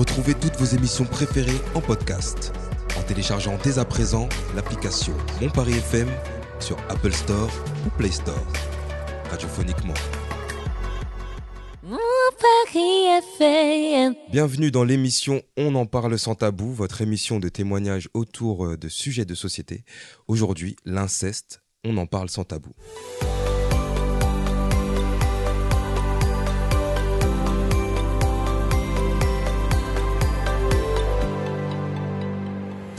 Retrouvez toutes vos émissions préférées en podcast en téléchargeant dès à présent l'application Mon Paris FM sur Apple Store ou Play Store. Radiophoniquement. Mon Paris FM. Bienvenue dans l'émission On en parle sans tabou, votre émission de témoignages autour euh, de sujets de société. Aujourd'hui, l'inceste, on en parle sans tabou.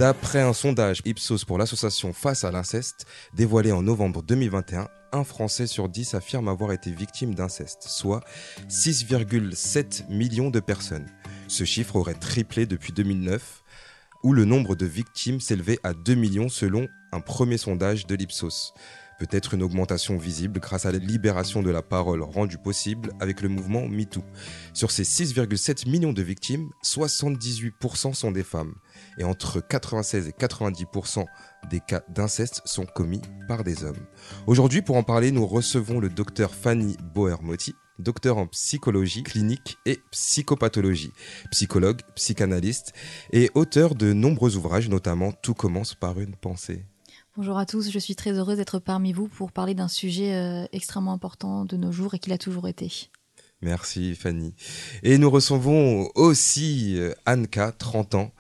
D'après un sondage Ipsos pour l'association Face à l'inceste, dévoilé en novembre 2021, un Français sur 10 affirme avoir été victime d'inceste, soit 6,7 millions de personnes. Ce chiffre aurait triplé depuis 2009, où le nombre de victimes s'élevait à 2 millions selon un premier sondage de l'Ipsos. Peut-être une augmentation visible grâce à la libération de la parole rendue possible avec le mouvement MeToo. Sur ces 6,7 millions de victimes, 78% sont des femmes. Et entre 96 et 90% des cas d'inceste sont commis par des hommes. Aujourd'hui, pour en parler, nous recevons le docteur Fanny Boermotti, docteur en psychologie clinique et psychopathologie, psychologue, psychanalyste et auteur de nombreux ouvrages, notamment Tout commence par une pensée. Bonjour à tous, je suis très heureuse d'être parmi vous pour parler d'un sujet euh, extrêmement important de nos jours et qui l'a toujours été. Merci Fanny. Et nous recevons aussi euh, Anka, 30 ans,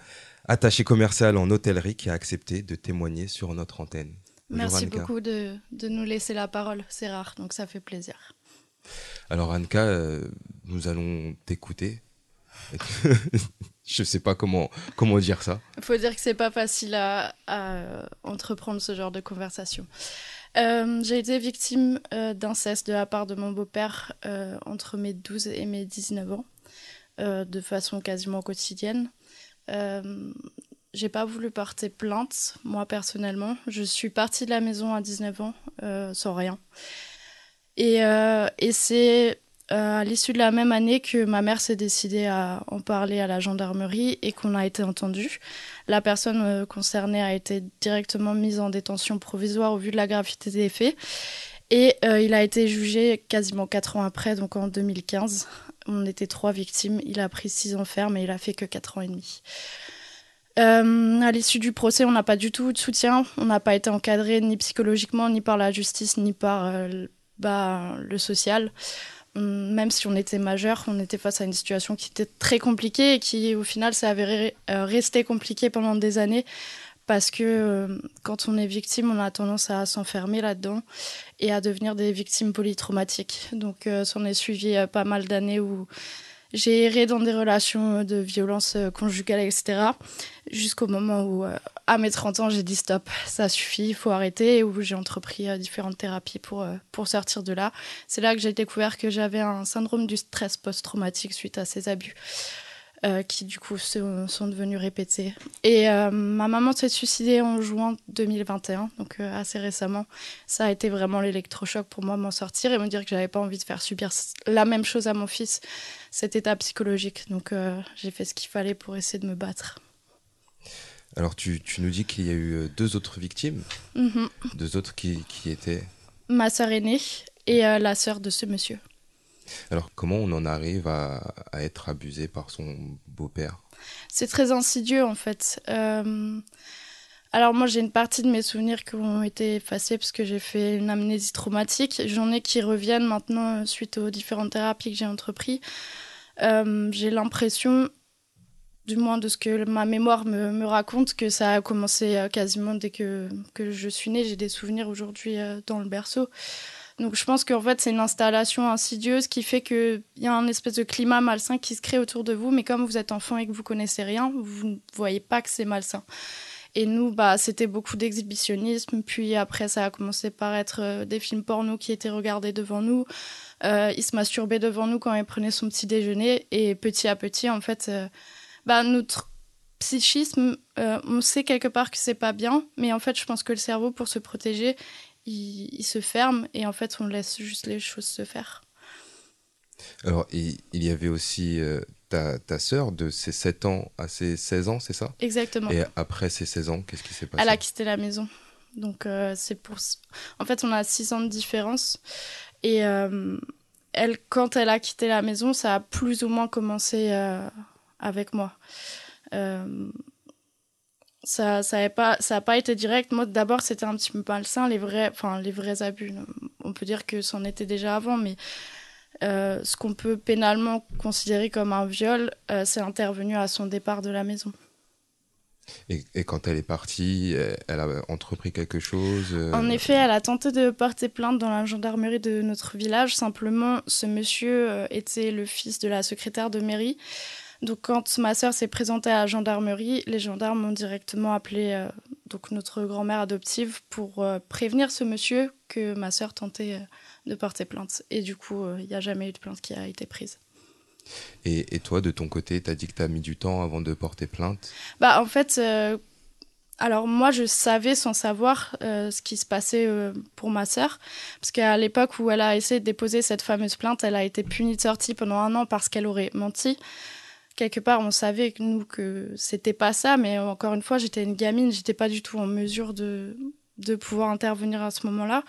attachée commerciale en hôtellerie, qui a accepté de témoigner sur notre antenne. Bonjour, Merci Anka. beaucoup de, de nous laisser la parole, c'est rare, donc ça fait plaisir. Alors Anka, euh, nous allons t'écouter. Je sais pas comment, comment dire ça. Il faut dire que c'est pas facile à, à entreprendre ce genre de conversation. Euh, j'ai été victime euh, d'inceste de la part de mon beau-père euh, entre mes 12 et mes 19 ans, euh, de façon quasiment quotidienne. Euh, j'ai pas voulu porter plainte, moi personnellement. Je suis partie de la maison à 19 ans euh, sans rien. Et, euh, et c'est euh, à l'issue de la même année que ma mère s'est décidée à en parler à la gendarmerie et qu'on a été entendu. La personne euh, concernée a été directement mise en détention provisoire au vu de la gravité des faits. Et euh, il a été jugé quasiment quatre ans après, donc en 2015. On était trois victimes. Il a pris six ans ferme et il a fait que quatre ans et demi. Euh, à l'issue du procès, on n'a pas du tout de soutien. On n'a pas été encadré ni psychologiquement, ni par la justice, ni par euh, bah, le social. Hum, Même si on était majeur, on était face à une situation qui était très compliquée et qui, au final, s'est avérée euh, rester compliquée pendant des années. Parce que euh, quand on est victime, on a tendance à s'enfermer là-dedans et à devenir des victimes polytraumatiques. Donc, euh, s'en est suivi euh, pas mal d'années où j'ai erré dans des relations de violence euh, conjugale, etc. Jusqu'au moment où, euh, à mes 30 ans, j'ai dit stop, ça suffit, il faut arrêter, et où j'ai entrepris euh, différentes thérapies pour, euh, pour sortir de là. C'est là que j'ai découvert que j'avais un syndrome du stress post-traumatique suite à ces abus. euh, qui du coup se- sont devenus répétés. Et ma maman s'est suicidée en juin 2021, donc assez récemment. Ça a été vraiment l'électrochoc pour moi, m'en sortir et me dire que j'avais pas envie de faire subir la même chose à mon fils cet état psychologique. Donc j'ai fait ce qu'il fallait pour essayer de me battre. Alors tu, tu nous dis qu'il y a eu euh, deux autres victimes, Mhm. deux autres qui, qui étaient... Ma sœur aînée et euh, la sœur de ce monsieur. Alors comment on en arrive à, à être abusé par son beau-père? C'est très insidieux en fait. Euh, Alors moi j'ai une partie de mes souvenirs qui ont été effacés parce que j'ai fait une amnésie traumatique. J'en ai qui reviennent maintenant suite aux différentes thérapies que j'ai entreprises. Euh, j'ai l'impression, du moins de ce que ma mémoire me, me raconte, que ça a commencé euh, quasiment dès que, que je suis née. J'ai des souvenirs aujourd'hui euh, dans le berceau. Donc je pense qu'en fait c'est une installation insidieuse qui fait qu'il y a un espèce de climat malsain qui se crée autour de vous, mais comme vous êtes enfant et que vous connaissez rien, vous ne voyez pas que c'est malsain. Et nous, bah, c'était beaucoup d'exhibitionnisme. Puis après, ça a commencé par être euh, des films porno qui étaient regardés devant nous. Il se masturbait devant nous quand il prenait son petit déjeuner. Et petit à petit, en fait, bah, notre psychisme, euh, on sait quelque part que c'est pas bien. Mais en fait, je pense que le cerveau, pour se protéger, il, il se ferme. Et en fait, on laisse juste les choses se faire. Alors, il, il y avait aussi euh, ta, ta sœur de ses 7 ans à ses 16 ans, c'est ça? Exactement. Et après ses 16 ans, qu'est-ce qui s'est passé? Elle a quitté la maison. Donc, euh, c'est pour. En fait, on a six ans de différence. Et elle, quand elle a quitté la maison, ça a plus ou moins commencé avec moi. ça ça n'a pas ça a pas été direct moi d'abord c'était un petit peu malsain les vrais enfin les vrais abus on peut dire que c'en était déjà avant mais ce qu'on peut pénalement considérer comme un viol c'est intervenu à son départ de la maison et, quand elle est partie, elle a entrepris quelque chose euh, En effet, elle a tenté de porter plainte dans la gendarmerie de notre village. Simplement, ce monsieur euh, était le fils de la secrétaire de mairie. Donc, quand ma sœur s'est présentée à la gendarmerie, les gendarmes ont directement appelé euh, donc notre grand-mère adoptive pour prévenir ce monsieur que ma sœur tentait de porter plainte. Et du coup, il n'y a jamais eu de plainte qui a été prise. Et, toi, de ton côté, tu as dit que tu as mis du temps avant de porter plainte? Bah, en fait, euh, alors moi, je savais sans savoir euh, ce qui se passait euh, pour ma sœur. Parce qu'à l'époque où elle a essayé de déposer cette fameuse plainte, elle a été punie de sortie pendant un an parce qu'elle aurait menti. Quelque part, on savait que nous que c'était pas ça, mais encore une fois, j'étais une gamine, j'étais pas du tout en mesure de, de pouvoir intervenir à ce moment-là.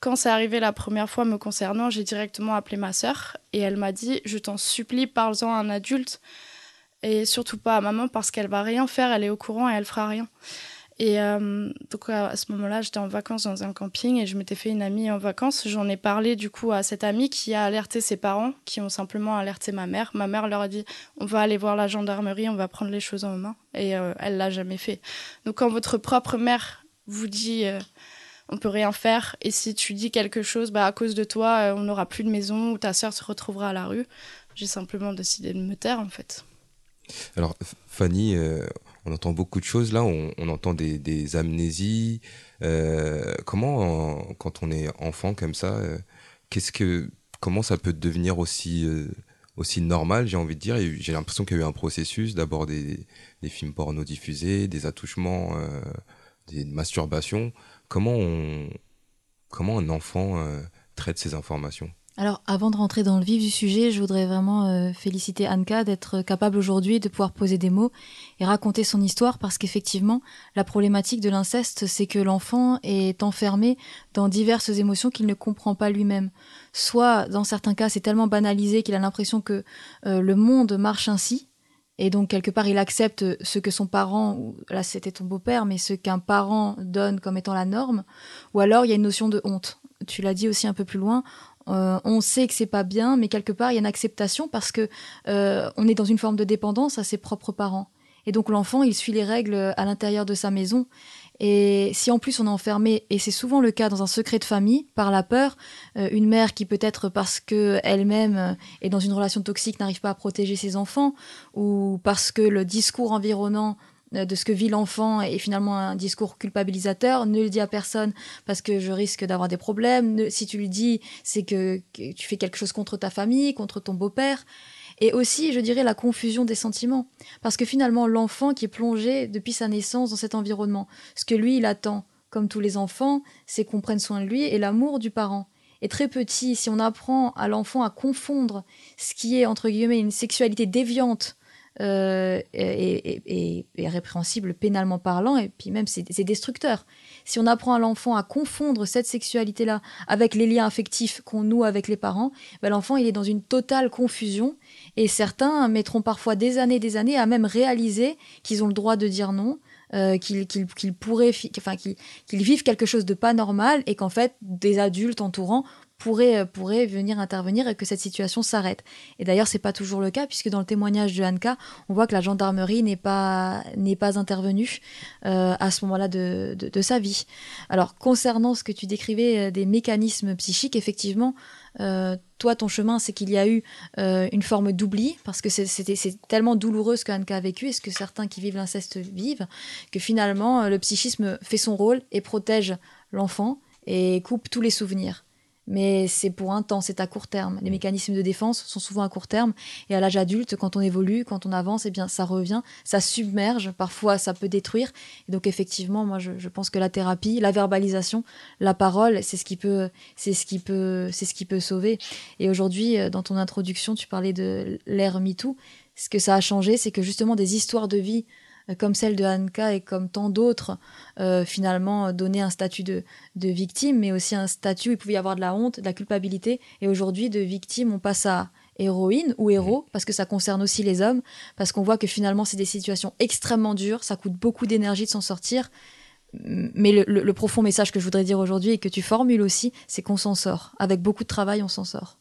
Quand c'est arrivé la première fois me concernant, j'ai directement appelé ma sœur et elle m'a dit Je t'en supplie, parle-en à un adulte et surtout pas à maman parce qu'elle va rien faire, elle est au courant et elle fera rien. Et euh, donc à ce moment-là, j'étais en vacances dans un camping et je m'étais fait une amie en vacances. J'en ai parlé du coup à cette amie qui a alerté ses parents, qui ont simplement alerté ma mère. Ma mère leur a dit on va aller voir la gendarmerie, on va prendre les choses en main. Et euh, elle l'a jamais fait. Donc quand votre propre mère vous dit euh, on peut rien faire. Et si tu dis quelque chose, bah, à cause de toi, euh, on n'aura plus de maison ou ta sœur se retrouvera à la rue. J'ai simplement décidé de me taire, en fait. Alors, Fanny, euh, on entend beaucoup de choses là. On, entend des, amnésies. Euh, comment, quand on est enfant comme ça, qu'est-ce que, comment ça peut devenir aussi aussi normal, j'ai envie de dire? J'ai l'impression qu'il y a eu un processus, d'abord des, films porno diffusés, des attouchements, des masturbations comment, comment un enfant euh, traite ces informations? Alors, avant de rentrer dans le vif du sujet, je voudrais vraiment euh, féliciter Anka d'être capable aujourd'hui de pouvoir poser des mots et raconter son histoire parce qu'effectivement, la problématique de l'inceste, c'est que l'enfant est enfermé dans diverses émotions qu'il ne comprend pas lui-même. Soit, dans certains cas, c'est tellement banalisé qu'il a l'impression que euh, le monde marche ainsi, et donc, quelque part, il accepte ce que son parent, là c'était ton beau-père, mais ce qu'un parent donne comme étant la norme. Ou alors, il y a une notion de honte. Tu l'as dit aussi un peu plus loin. Euh, on sait que c'est pas bien, mais quelque part, il y a une acceptation parce que euh, on est dans une forme de dépendance à ses propres parents. Et donc, l'enfant, il suit les règles à l'intérieur de sa maison. Et si en plus on est enfermé, et c'est souvent le cas dans un secret de famille, par la peur, euh, une mère qui peut-être parce que elle-même est dans une relation toxique n'arrive pas à protéger ses enfants, ou parce que le discours environnant de ce que vit l'enfant est finalement un discours culpabilisateur, ne le dit à personne parce que je risque d'avoir des problèmes. si tu le dis, c'est que, tu fais quelque chose contre ta famille, contre ton beau-père et aussi, je dirais, la confusion des sentiments. Parce que finalement, l'enfant qui est plongé depuis sa naissance dans cet environnement, ce que lui, il attend, comme tous les enfants, c'est qu'on prenne soin de lui et l'amour du parent. Et très petit, si on apprend à l'enfant à confondre ce qui est, entre guillemets, une sexualité déviante euh, et, répréhensible pénalement parlant, et puis même c'est destructeur. Si on apprend à l'enfant à confondre cette sexualité-là avec les liens affectifs qu'on noue avec les parents, ben l'enfant il est dans une totale confusion et certains mettront parfois des années, des années à même réaliser qu'ils ont le droit de dire non, euh, qu'ils pourraient, qu'ils vivent quelque chose de pas normal et qu'en fait des adultes entourants pourraient, pourraient venir intervenir et que cette situation s'arrête. Et d'ailleurs, c'est pas toujours le cas puisque dans le témoignage de Anka, on voit que la gendarmerie n'est pas pas intervenue euh, à ce moment-là de, de, sa vie. Alors concernant ce que tu décrivais euh, des mécanismes psychiques, effectivement, euh, toi, ton chemin, c'est qu'il y a eu euh, une forme d'oubli, parce que c'est tellement douloureux ce qu'Anka a vécu et ce que certains qui vivent l'inceste vivent, que finalement, euh, le psychisme fait son rôle et protège l'enfant et coupe tous les souvenirs mais c'est pour un temps, c'est à court terme. Les mécanismes de défense sont souvent à court terme, et à l'âge adulte, quand on évolue, quand on avance, eh bien, ça revient, ça submerge, parfois ça peut détruire. Et donc effectivement, moi, je, pense que la thérapie, la verbalisation, la parole, c'est ce qui peut, c'est ce qui peut, c'est ce qui peut sauver. Et aujourd'hui, euh, dans ton introduction, tu parlais de l'ère MeToo. Ce que ça a changé, c'est que justement des histoires de vie comme celle de Anka et comme tant d'autres, euh, finalement donner un statut de, de, victime, mais aussi un statut où il pouvait y avoir de la honte, de la culpabilité. Et aujourd'hui, de victime, on passe à héroïne ou héros, parce que ça concerne aussi les hommes, parce qu'on voit que finalement c'est des situations extrêmement dures, ça coûte beaucoup d'énergie de s'en sortir. Mais le, le, profond message que je voudrais dire aujourd'hui et que tu formules aussi, c'est qu'on s'en sort. Avec beaucoup de travail, on s'en sort.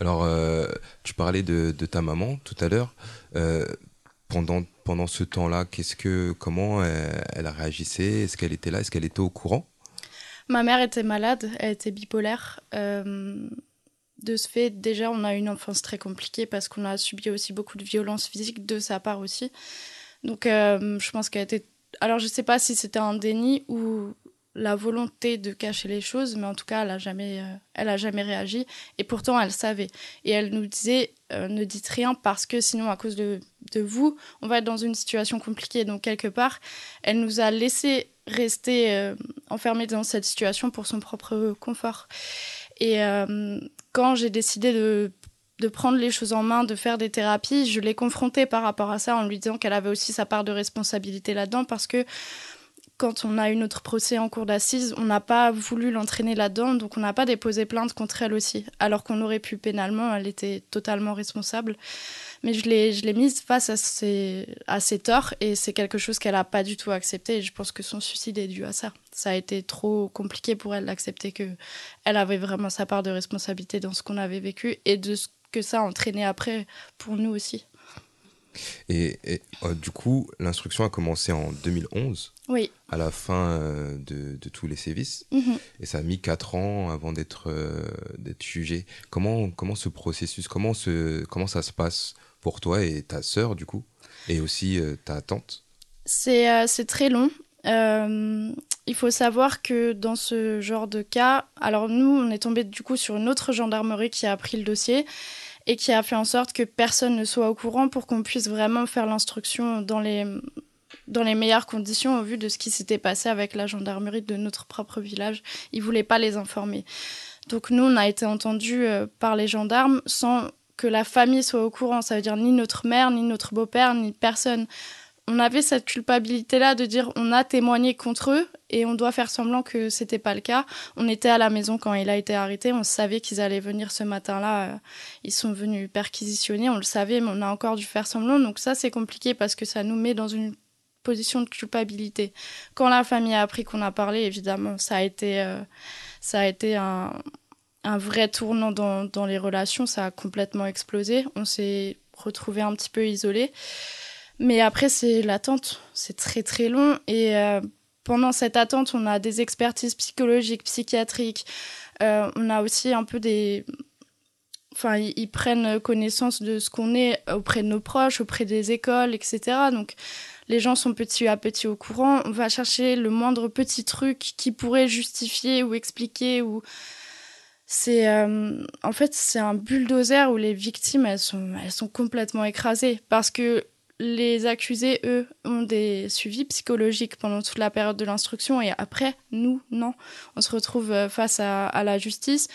Alors, euh, tu parlais de, de, ta maman tout à l'heure. Euh, pendant, pendant ce temps-là, qu'est-ce que, comment elle, elle a réagissé Est-ce qu'elle était là? Est-ce qu'elle était au courant? Ma mère était malade, elle était bipolaire. Euh, de ce fait, déjà, on a une enfance très compliquée parce qu'on a subi aussi beaucoup de violences physiques de sa part aussi. Donc, euh, je pense qu'elle était. Alors, je ne sais pas si c'était un déni ou la volonté de cacher les choses, mais en tout cas, elle n'a jamais, euh, elle a jamais réagi. Et pourtant, elle savait. Et elle nous disait euh, ne dites rien parce que sinon, à cause de, de, vous, on va être dans une situation compliquée. Donc, quelque part, elle nous a laissé rester euh, enfermés dans cette situation pour son propre confort. Et quand j'ai décidé de de prendre les choses en main, de faire des thérapies, je l'ai confrontée par rapport à ça en lui disant qu'elle avait aussi sa part de responsabilité là-dedans parce que quand on a eu notre procès en cour d'assises, on n'a pas voulu l'entraîner là-dedans, donc on n'a pas déposé plainte contre elle aussi. Alors qu'on aurait pu pénalement, elle était totalement responsable. Mais je l'ai, je l'ai mise face à ses, à ses torts et c'est quelque chose qu'elle n'a pas du tout accepté. Et je pense que son suicide est dû à ça. Ça a été trop compliqué pour elle d'accepter que elle avait vraiment sa part de responsabilité dans ce qu'on avait vécu et de ce que ça a entraîné après pour nous aussi. Et, euh, du coup, l'instruction a commencé en 2011. Oui. À la fin euh, de, de, tous les sévices. Mhm. Et ça a mis 4 ans avant d'être euh, d'être jugé. Comment, comment ce processus, comment, ce, comment ça se passe pour toi et ta sœur, du coup Et aussi ta tante? C'est très long. il faut savoir que dans ce genre de cas, alors nous, on est tombé du coup sur une autre gendarmerie qui a pris le dossier et qui a fait en sorte que personne ne soit au courant pour qu'on puisse vraiment faire l'instruction dans les, dans les meilleures conditions au vu de ce qui s'était passé avec la gendarmerie de notre propre village. Ils ne voulaient pas les informer. Donc nous, on a été entendus euh, par les gendarmes sans que la famille soit au courant. Ça veut dire ni notre mère, ni notre beau-père, ni personne on avait cette culpabilité-là de dire on a témoigné contre eux et on doit faire semblant que c'était pas le cas. On était à la maison quand il a été arrêté, on savait qu'ils allaient venir ce matin-là. Euh, ils sont venus perquisitionner, on le savait, mais on a encore dû faire semblant. Donc ça, c'est compliqué parce que ça nous met dans une position de culpabilité. Quand la famille a appris qu'on a parlé, évidemment, ça a été, euh, ça a été un, vrai tournant dans, dans les relations. Ça a complètement explosé. On s'est retrouvé un petit peu isolés. Mais après, c'est l'attente. C'est très très long. Et euh, pendant cette attente, on a des expertises psychologiques, psychiatriques. Euh, on a aussi un peu des. Enfin, ils, prennent connaissance de ce qu'on est auprès de nos proches, auprès des écoles, etc. Donc, les gens sont petit à petit au courant. On va chercher le moindre petit truc qui pourrait justifier ou expliquer ou c'est euh, en fait c'est un bulldozer où les victimes elles sont elles sont complètement écrasées parce que les accusés, eux, ont des suivis psychologiques pendant toute la période de l'instruction et après, nous, non. On se retrouve euh, face à, la justice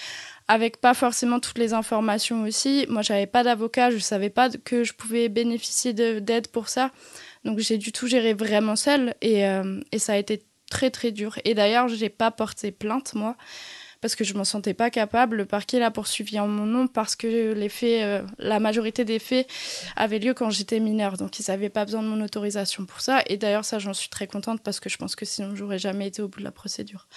avec pas forcément toutes les informations aussi. Moi, j'avais pas d'avocat, je savais pas que je pouvais bénéficier d'aide pour ça. Donc, j'ai dû tout gérer vraiment seule et, euh, et ça a été très très dur. Et d'ailleurs, j'ai pas porté plainte, moi parce que je m'en sentais pas capable. Le parquet l'a poursuivi en mon nom parce que les faits, euh, la majorité des faits avaient lieu quand j'étais mineure, donc ils n'avaient pas besoin de mon autorisation pour ça. Et d'ailleurs, ça, j'en suis très contente parce que je pense que sinon, j'aurais jamais été au bout de la procédure.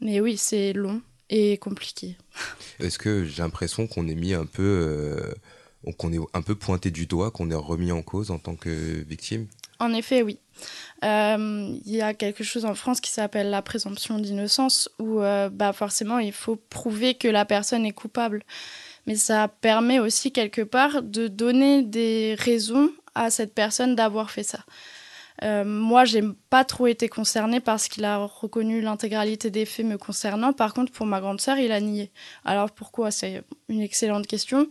Mais oui, c'est long et compliqué. Est-ce que j'ai l'impression qu'on est mis un peu, euh, qu'on est un peu pointé du doigt, qu'on est remis en cause en tant que victime? En effet, oui. Euh, il y a quelque chose en France qui s'appelle la présomption d'innocence, où euh, bah forcément il faut prouver que la personne est coupable. Mais ça permet aussi quelque part de donner des raisons à cette personne d'avoir fait ça. Euh, moi, j'ai pas trop été concernée parce qu'il a reconnu l'intégralité des faits me concernant. Par contre, pour ma grande sœur, il a nié. Alors pourquoi? C'est une excellente question.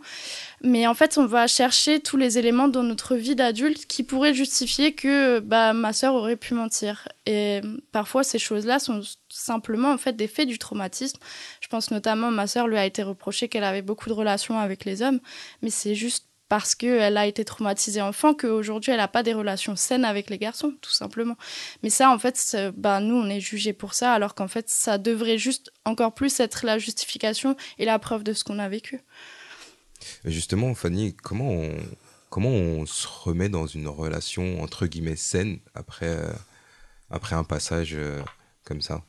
Mais en fait, on va chercher tous les éléments dans notre vie d'adulte qui pourraient justifier que bah, ma sœur aurait pu mentir. Et parfois, ces choses-là sont simplement en fait des faits du traumatisme. Je pense notamment, ma sœur lui a été reproché qu'elle avait beaucoup de relations avec les hommes, mais c'est juste parce qu'elle a été traumatisée enfant qu'aujourd'hui elle n'a pas des relations saines avec les garçons, tout simplement. Mais ça, en fait, bah, nous, on est jugés pour ça, alors qu'en fait, ça devrait juste encore plus être la justification et la preuve de ce qu'on a vécu. Justement, Fanny, comment on, comment on se remet dans une relation entre guillemets saine après, euh, après un passage euh, comme ça?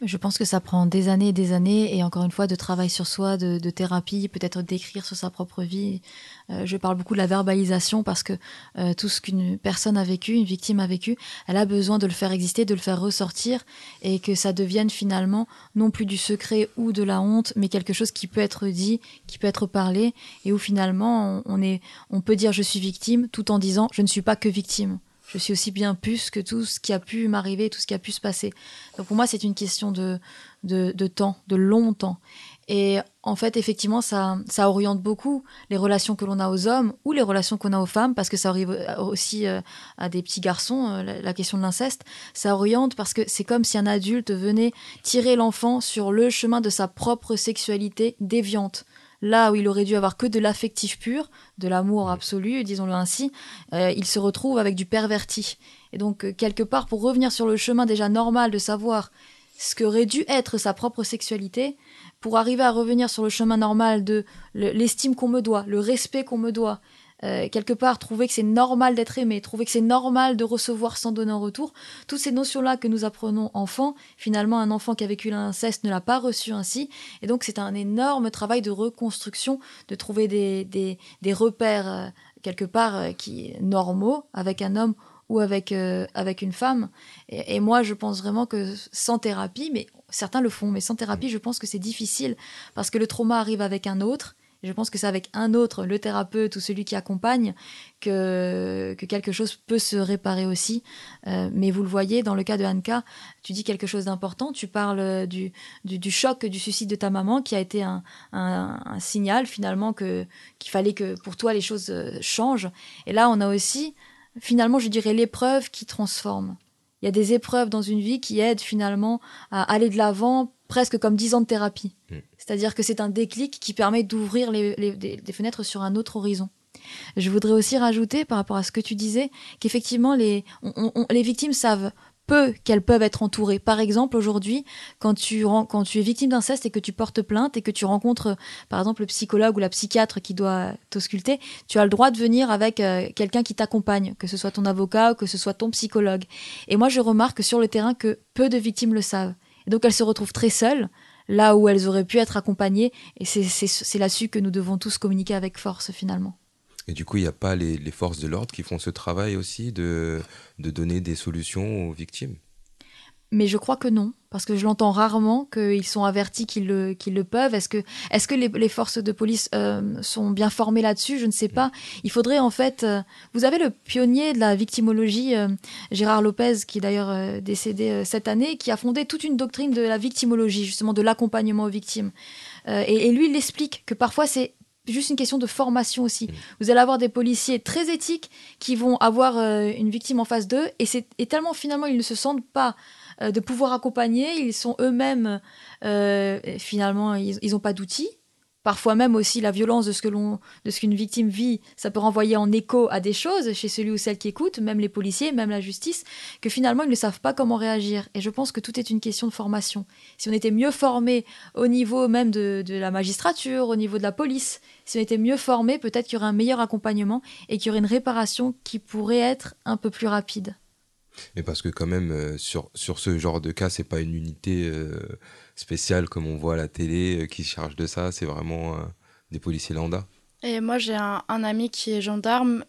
Je pense que ça prend des années et des années, et encore une fois, de travail sur soi, de, thérapie, peut-être d'écrire sur sa propre vie. Euh, je parle beaucoup de la verbalisation parce que euh, tout ce qu'une personne a vécu, une victime a vécu, elle a besoin de le faire exister, de le faire ressortir, et que ça devienne finalement non plus du secret ou de la honte, mais quelque chose qui peut être dit, qui peut être parlé, et où finalement on, est, on peut dire je suis victime tout en disant je ne suis pas que victime je suis aussi bien puce que tout ce qui a pu m'arriver, tout ce qui a pu se passer. Donc pour moi, c'est une question de, de, temps, de long temps. Et en fait, effectivement, ça, ça oriente beaucoup les relations que l'on a aux hommes ou les relations qu'on a aux femmes, parce que ça arrive aussi euh, à des petits garçons, euh, la, question de l'inceste. Ça oriente parce que c'est comme si un adulte venait tirer l'enfant sur le chemin de sa propre sexualité déviante là où il aurait dû avoir que de l'affectif pur, de l'amour absolu, disons-le ainsi, euh, il se retrouve avec du perverti. Et donc, euh, quelque part, pour revenir sur le chemin déjà normal de savoir ce qu'aurait dû être sa propre sexualité, pour arriver à revenir sur le chemin normal de l'estime qu'on me doit, le respect qu'on me doit, euh, quelque part trouver que c'est normal d'être aimé, trouver que c'est normal de recevoir sans donner en retour, toutes ces notions-là que nous apprenons enfant, finalement un enfant qui a vécu l'inceste ne l'a pas reçu ainsi, et donc c'est un énorme travail de reconstruction, de trouver des, des, repères euh, quelque part euh, qui normaux avec un homme ou avec, avec une femme. Et, moi, je pense vraiment que sans thérapie, mais certains le font, mais sans thérapie, je pense que c'est difficile. Parce que le trauma arrive avec un autre je pense que c'est avec un autre, le thérapeute ou celui qui accompagne, que, que quelque chose peut se réparer aussi. Euh, mais vous le voyez, dans le cas de Anka, tu dis quelque chose d'important. Tu parles du, du, choc du suicide de ta maman, qui a été un, un, signal finalement que qu'il fallait que pour toi les choses euh, changent. Et là, on a aussi, finalement, je dirais, l'épreuve qui transforme. Il y a des épreuves dans une vie qui aident finalement à aller de l'avant, presque comme dix ans de thérapie. Mm. C'est-à-dire que c'est un déclic qui permet d'ouvrir les, des, fenêtres sur un autre horizon. Je voudrais aussi rajouter, par rapport à ce que tu disais, qu'effectivement, les, les victimes savent peu qu'elles peuvent être entourées. Par exemple, aujourd'hui, quand tu, es victime d'inceste et que tu portes plainte et que tu rencontres, par exemple, le psychologue ou la psychiatre qui doit t'ausculter, tu as le droit de venir avec euh, quelqu'un qui t'accompagne, que ce soit ton avocat ou que ce soit ton psychologue. Et moi, je remarque sur le terrain que peu de victimes le savent. Et donc, elles se retrouvent très seules, là où elles auraient pu être accompagnées. Et c'est là-dessus que nous devons tous communiquer avec force, finalement. Et du coup, il n'y a pas les, forces de l'ordre qui font ce travail aussi de, donner des solutions aux victimes? Mais je crois que non, parce que je l'entends rarement qu'ils sont avertis qu'ils le, peuvent. Est-ce que, les, forces de police euh, sont bien formées là-dessus? Je ne sais pas. Il faudrait en fait. Euh, vous avez le pionnier de la victimologie, euh, Gérard Lopez, qui est d'ailleurs décédé cette année, qui a fondé toute une doctrine de la victimologie, justement de l'accompagnement aux victimes. Et, lui, il explique que parfois c'est juste une question de formation aussi. Mmh. Vous allez avoir des policiers très éthiques qui vont avoir euh, une victime en face d'eux et, c'est, tellement finalement ils ne se sentent pas euh, de pouvoir accompagner, ils sont eux-mêmes euh, finalement ils n'ont pas d'outils Parfois même aussi la violence de ce qu'une victime vit, ça peut renvoyer en écho à des choses chez celui ou celle qui écoute, même les policiers, même la justice, que finalement ils ne savent pas comment réagir. Et je pense que tout est une question de formation. Si on était mieux formé au niveau même de, la magistrature, au niveau de la police, si on était mieux formé, peut-être qu'il y aurait un meilleur accompagnement et qu'il y aurait une réparation qui pourrait être un peu plus rapide. Mais parce que quand même, euh, sur, sur ce genre de cas, c'est pas une unité euh, spéciale comme on voit à la télé euh, qui se charge de ça, c'est vraiment des policiers lambda. Et moi, j'ai un, ami qui est gendarme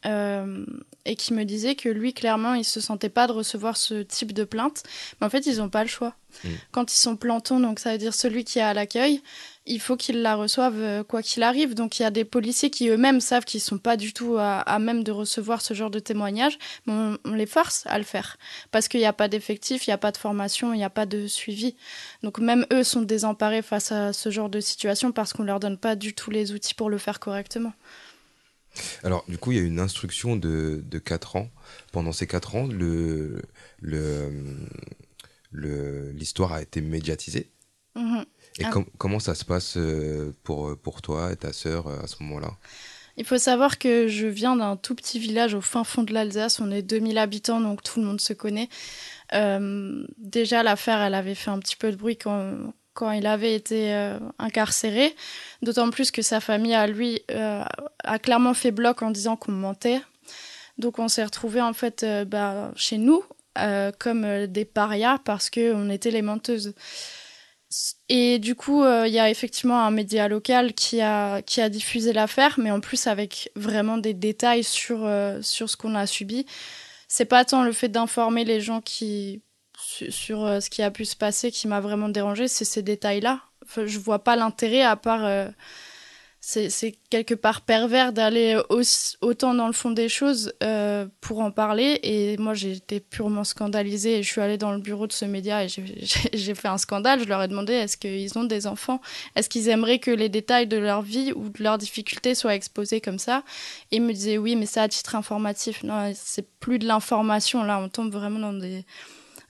et qui me disait que lui, clairement, il se sentait pas de recevoir ce type de plainte. Mais en fait, ils n'ont pas le choix. Mm. Quand ils sont plantons, donc ça veut dire celui qui est à l'accueil, il faut qu'ils la reçoivent euh, quoi qu'il arrive. Donc il y a des policiers qui eux-mêmes savent qu'ils sont pas du tout à, même de recevoir ce genre de témoignage, mais on, les force à le faire parce qu'il n'y a pas d'effectif, il n'y a pas de formation, il n'y a pas de suivi. Donc même eux sont désemparés face à ce genre de situation parce qu'on leur donne pas du tout les outils pour le faire correctement. Alors, du coup, il y a une instruction de, de 4 ans. Pendant ces 4 ans, le, l'histoire a été médiatisée. Mhm. Et ah. comment ça se passe euh, pour, pour toi et ta sœur euh, à ce moment-là? Il faut savoir que je viens d'un tout petit village au fin fond de l'Alsace. On est 2000 habitants, donc tout le monde se connaît. Euh, déjà, l'affaire, elle avait fait un petit peu de bruit quand, quand il avait été incarcéré, d'autant plus que sa famille à lui a clairement fait bloc en disant qu'on mentait. Donc on s'est retrouvés en fait bah, chez nous comme des parias parce qu'on était les menteuses. Et du coup, euh, il y a effectivement un média local qui a, qui a diffusé l'affaire, mais en plus avec vraiment des détails sur, euh, sur ce qu'on a subi. C'est pas tant le fait d'informer les gens qui, sur, euh, ce qui a pu se passer qui m'a vraiment dérangé, c'est ces détails-là. Enfin, je vois pas l'intérêt à part c'est quelque part pervers d'aller autant dans le fond des choses euh, pour en parler. Et moi, j'ai été purement scandalisée. je suis allée dans le bureau de ce média et j'ai fait un scandale. Je leur ai demandé est-ce qu'ils ont des enfants? Est-ce qu'ils aimeraient que les détails de leur vie ou de leurs difficultés soient exposés comme ça? Et ils me disaient oui, mais ça à titre informatif. Non, c'est plus de l'information. Là, on tombe vraiment dans des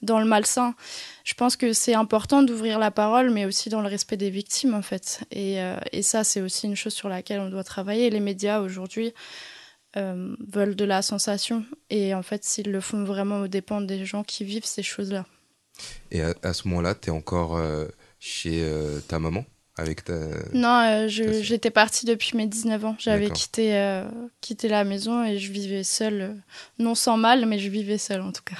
dans le malsain. Je pense que c'est important d'ouvrir la parole, mais aussi dans le respect des victimes, en fait. Et, euh, et ça, c'est aussi une chose sur laquelle on doit travailler. Les médias, aujourd'hui, euh, veulent de la sensation. Et en fait, s'ils le font vraiment aux dépens des gens qui vivent ces choses-là. Et à, ce moment-là, tu es encore euh, chez ta maman avec ta... Non, j'étais partie depuis mes 19 ans. J'avais quitté, quitté la maison et je vivais seule. non sans mal, mais je vivais seule en tout cas.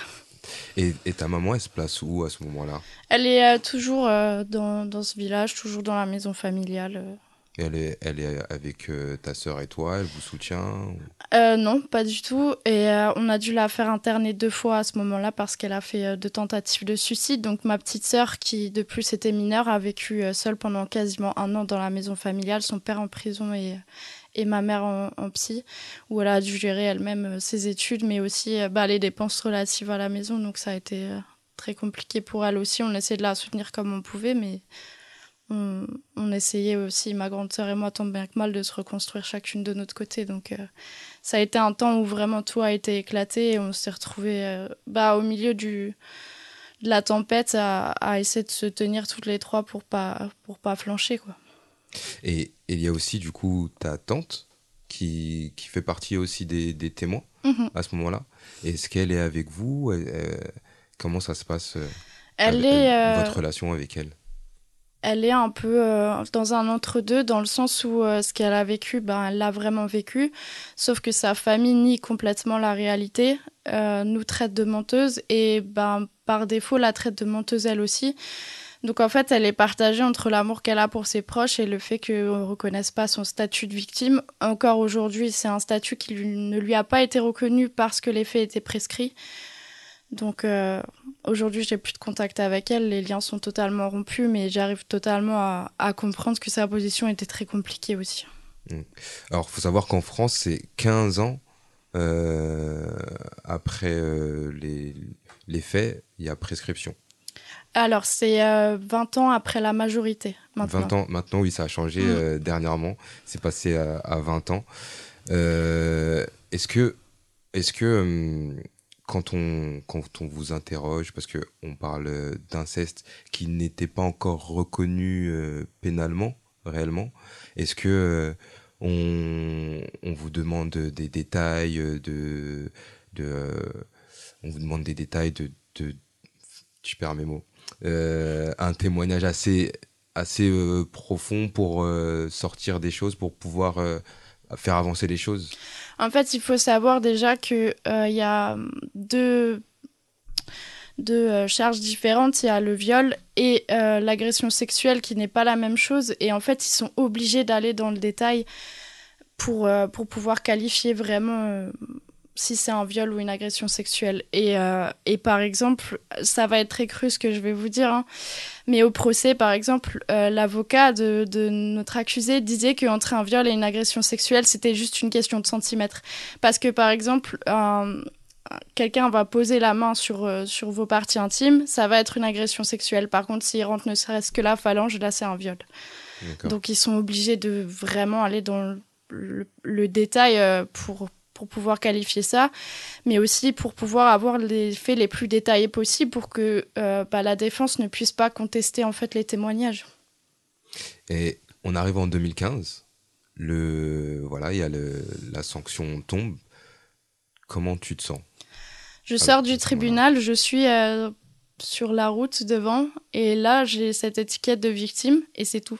Et, ta maman, elle se place où à ce moment-là? Elle est euh, toujours euh, dans, dans, ce village, toujours dans la maison familiale. Euh. Et elle est, elle est avec ta sœur et toi? Elle vous soutient Non, pas du tout. Et on a dû la faire interner deux fois à ce moment-là parce qu'elle a fait deux tentatives de suicide. Donc ma petite sœur, qui de plus était mineure, a vécu seule pendant quasiment un an dans la maison familiale. Son père en prison et et ma mère en, psy, où elle a dû gérer elle-même euh, ses études, mais aussi euh, bah, les dépenses relatives à la maison. Donc ça a été euh, très compliqué pour elle aussi. On essayait de la soutenir comme on pouvait, mais on, essayait aussi, ma grande sœur et moi, tant bien que mal, de se reconstruire chacune de notre côté. Donc ça a été un temps où vraiment tout a été éclaté et on s'est retrouvés bah, au milieu de la tempête à, à, essayer de se tenir toutes les trois pour pas, pour pas flancher. quoi. Et il y a aussi du coup ta tante qui, qui fait partie aussi des, des témoins mhm. à ce moment-là. Est-ce qu'elle est avec vous? Comment ça se passe euh, est, euh, votre relation avec elle? elle est un peu euh, dans un entre-deux, dans le sens où ce qu'elle a vécu, ben, elle l'a vraiment vécu, sauf que sa famille nie complètement la réalité, nous traite de menteuse, et ben, par défaut la traite de menteuse elle aussi. Donc en fait, elle est partagée entre l'amour qu'elle a pour ses proches et le fait qu'on ne reconnaisse pas son statut de victime. Encore aujourd'hui, c'est un statut qui ne lui a pas été reconnu parce que les faits étaient prescrits. Donc euh, aujourd'hui, j'ai plus de contact avec elle, les liens sont totalement rompus, mais j'arrive totalement à, comprendre que sa position était très compliquée aussi. Mmh. Alors, faut savoir qu'en France, c'est 15 ans euh, après euh, les, les faits, il y a prescription. Alors, c'est 20 euh, ans après la majorité. Maintenant. 20 ans, maintenant, oui, ça a changé mm. euh, dernièrement. C'est passé à, 20 ans. Euh, est-ce que, est-ce que hum, quand, on, quand on vous interroge, parce qu'on parle d'inceste qui n'était pas encore reconnu pénalement, réellement, est-ce que on, on, vous demande des détails de, de on vous demande des détails de, de je perds mes mots euh, un témoignage assez, assez euh, profond pour euh, sortir des choses, pour pouvoir faire avancer les choses En fait, il faut savoir déjà qu'il il y a deux, deux charges différentes. Il y a le viol et l'agression sexuelle qui n'est pas la même chose. Et en fait, ils sont obligés d'aller dans le détail pour, pour pouvoir qualifier vraiment si c'est un viol ou une agression sexuelle. Et, euh, et, par exemple, ça va être très cru ce que je vais vous dire, hein, mais au procès, par exemple, euh, l'avocat de, de, notre accusé disait qu'entre un viol et une agression sexuelle, c'était juste une question de centimètres. Parce que, par exemple, quelqu'un va poser la main sur, euh, sur vos parties intimes, ça va être une agression sexuelle. Par contre, s'il rentre ne serait-ce que la phalange, là, c'est un viol. Donc, ils sont obligés de vraiment aller dans le, le détail pour pour pouvoir qualifier ça, mais aussi pour pouvoir avoir les faits les plus détaillés possibles pour que euh, bah, la défense ne puisse pas contester en fait les témoignages. Et on arrive en 2015, le voilà, il y a le, la sanction tombe. Comment tu te sens? Je sors du tribunal, je suis euh, sur la route devant. Et là, j'ai cette étiquette de victime et c'est tout.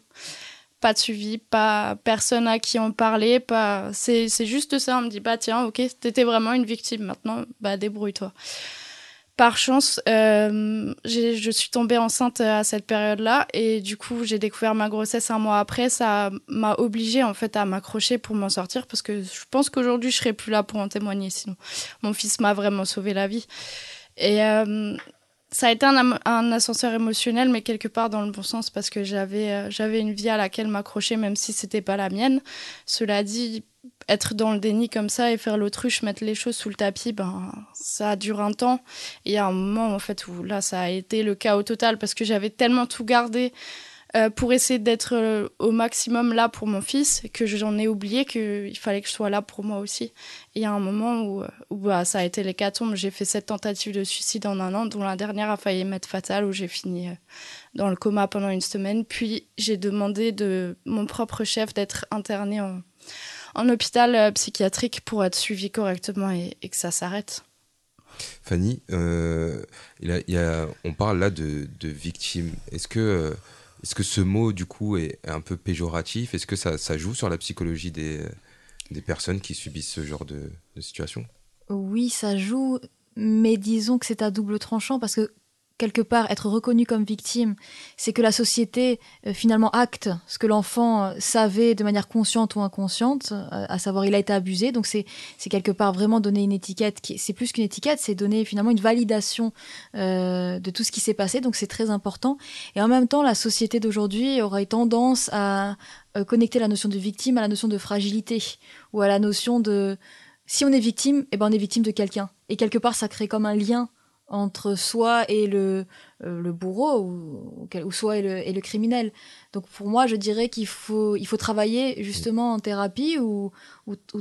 Pas de suivi, pas personne à qui en parler, pas. C'est juste ça. On me dit, bah tiens, ok, t'étais vraiment une victime. Maintenant, bah débrouille-toi. Par chance, euh, je suis tombée enceinte à cette période-là et du coup, j'ai découvert ma grossesse un mois après. Ça m'a obligée en fait à m'accrocher pour m'en sortir parce que je pense qu'aujourd'hui, je serais plus là pour en témoigner. Sinon, mon fils m'a vraiment sauvé la vie. Et euh, ça a été un, ascenseur émotionnel, mais quelque part dans le bon sens parce que j'avais euh, j'avais une vie à laquelle m'accrocher, même si c'était pas la mienne. Cela dit, être dans le déni comme ça et faire l'autruche, mettre les choses sous le tapis, ben ça dure un temps. Et il y a un moment en fait où là ça a été le chaos total parce que j'avais tellement tout gardé euh, pour essayer d'être euh, au maximum là pour mon fils, que j'en ai oublié qu'il fallait que je sois là pour moi aussi. il y a un moment où, euh, bah, ça a été l'hécatombe. J'ai fait sept tentatives de suicide en un an, dont la dernière a failli m'être fatale, où j'ai fini dans le coma pendant une semaine. Puis j'ai demandé de mon propre chef d'être interné en, hôpital psychiatrique pour être suivi correctement et, que ça s'arrête. Fanny, on parle là de, de victimes. Est-ce que est-ce que ce mot, du coup, est un peu péjoratif? Est-ce que ça, joue sur la psychologie des, personnes qui subissent ce genre de situation? Oui, ça joue, mais disons que c'est à double tranchant parce que quelque part être reconnu comme victime, c'est que la société euh, finalement acte ce que l'enfant euh, savait de manière consciente ou inconsciente, euh, à savoir il a été abusé. Donc c'est quelque part vraiment donner une étiquette qui c'est plus qu'une étiquette, c'est donner finalement une validation de tout ce qui s'est passé. Donc c'est très important. Et en même temps, la société d'aujourd'hui aurait tendance à connecter la notion de victime à la notion de fragilité ou à la notion de si on est victime, eh ben on est victime de quelqu'un. Et quelque part, ça crée comme un lien entre soi et le, euh, bourreau ou, soi et le, criminel. Donc pour moi, je dirais qu'il faut, il faut travailler justement en thérapie ou,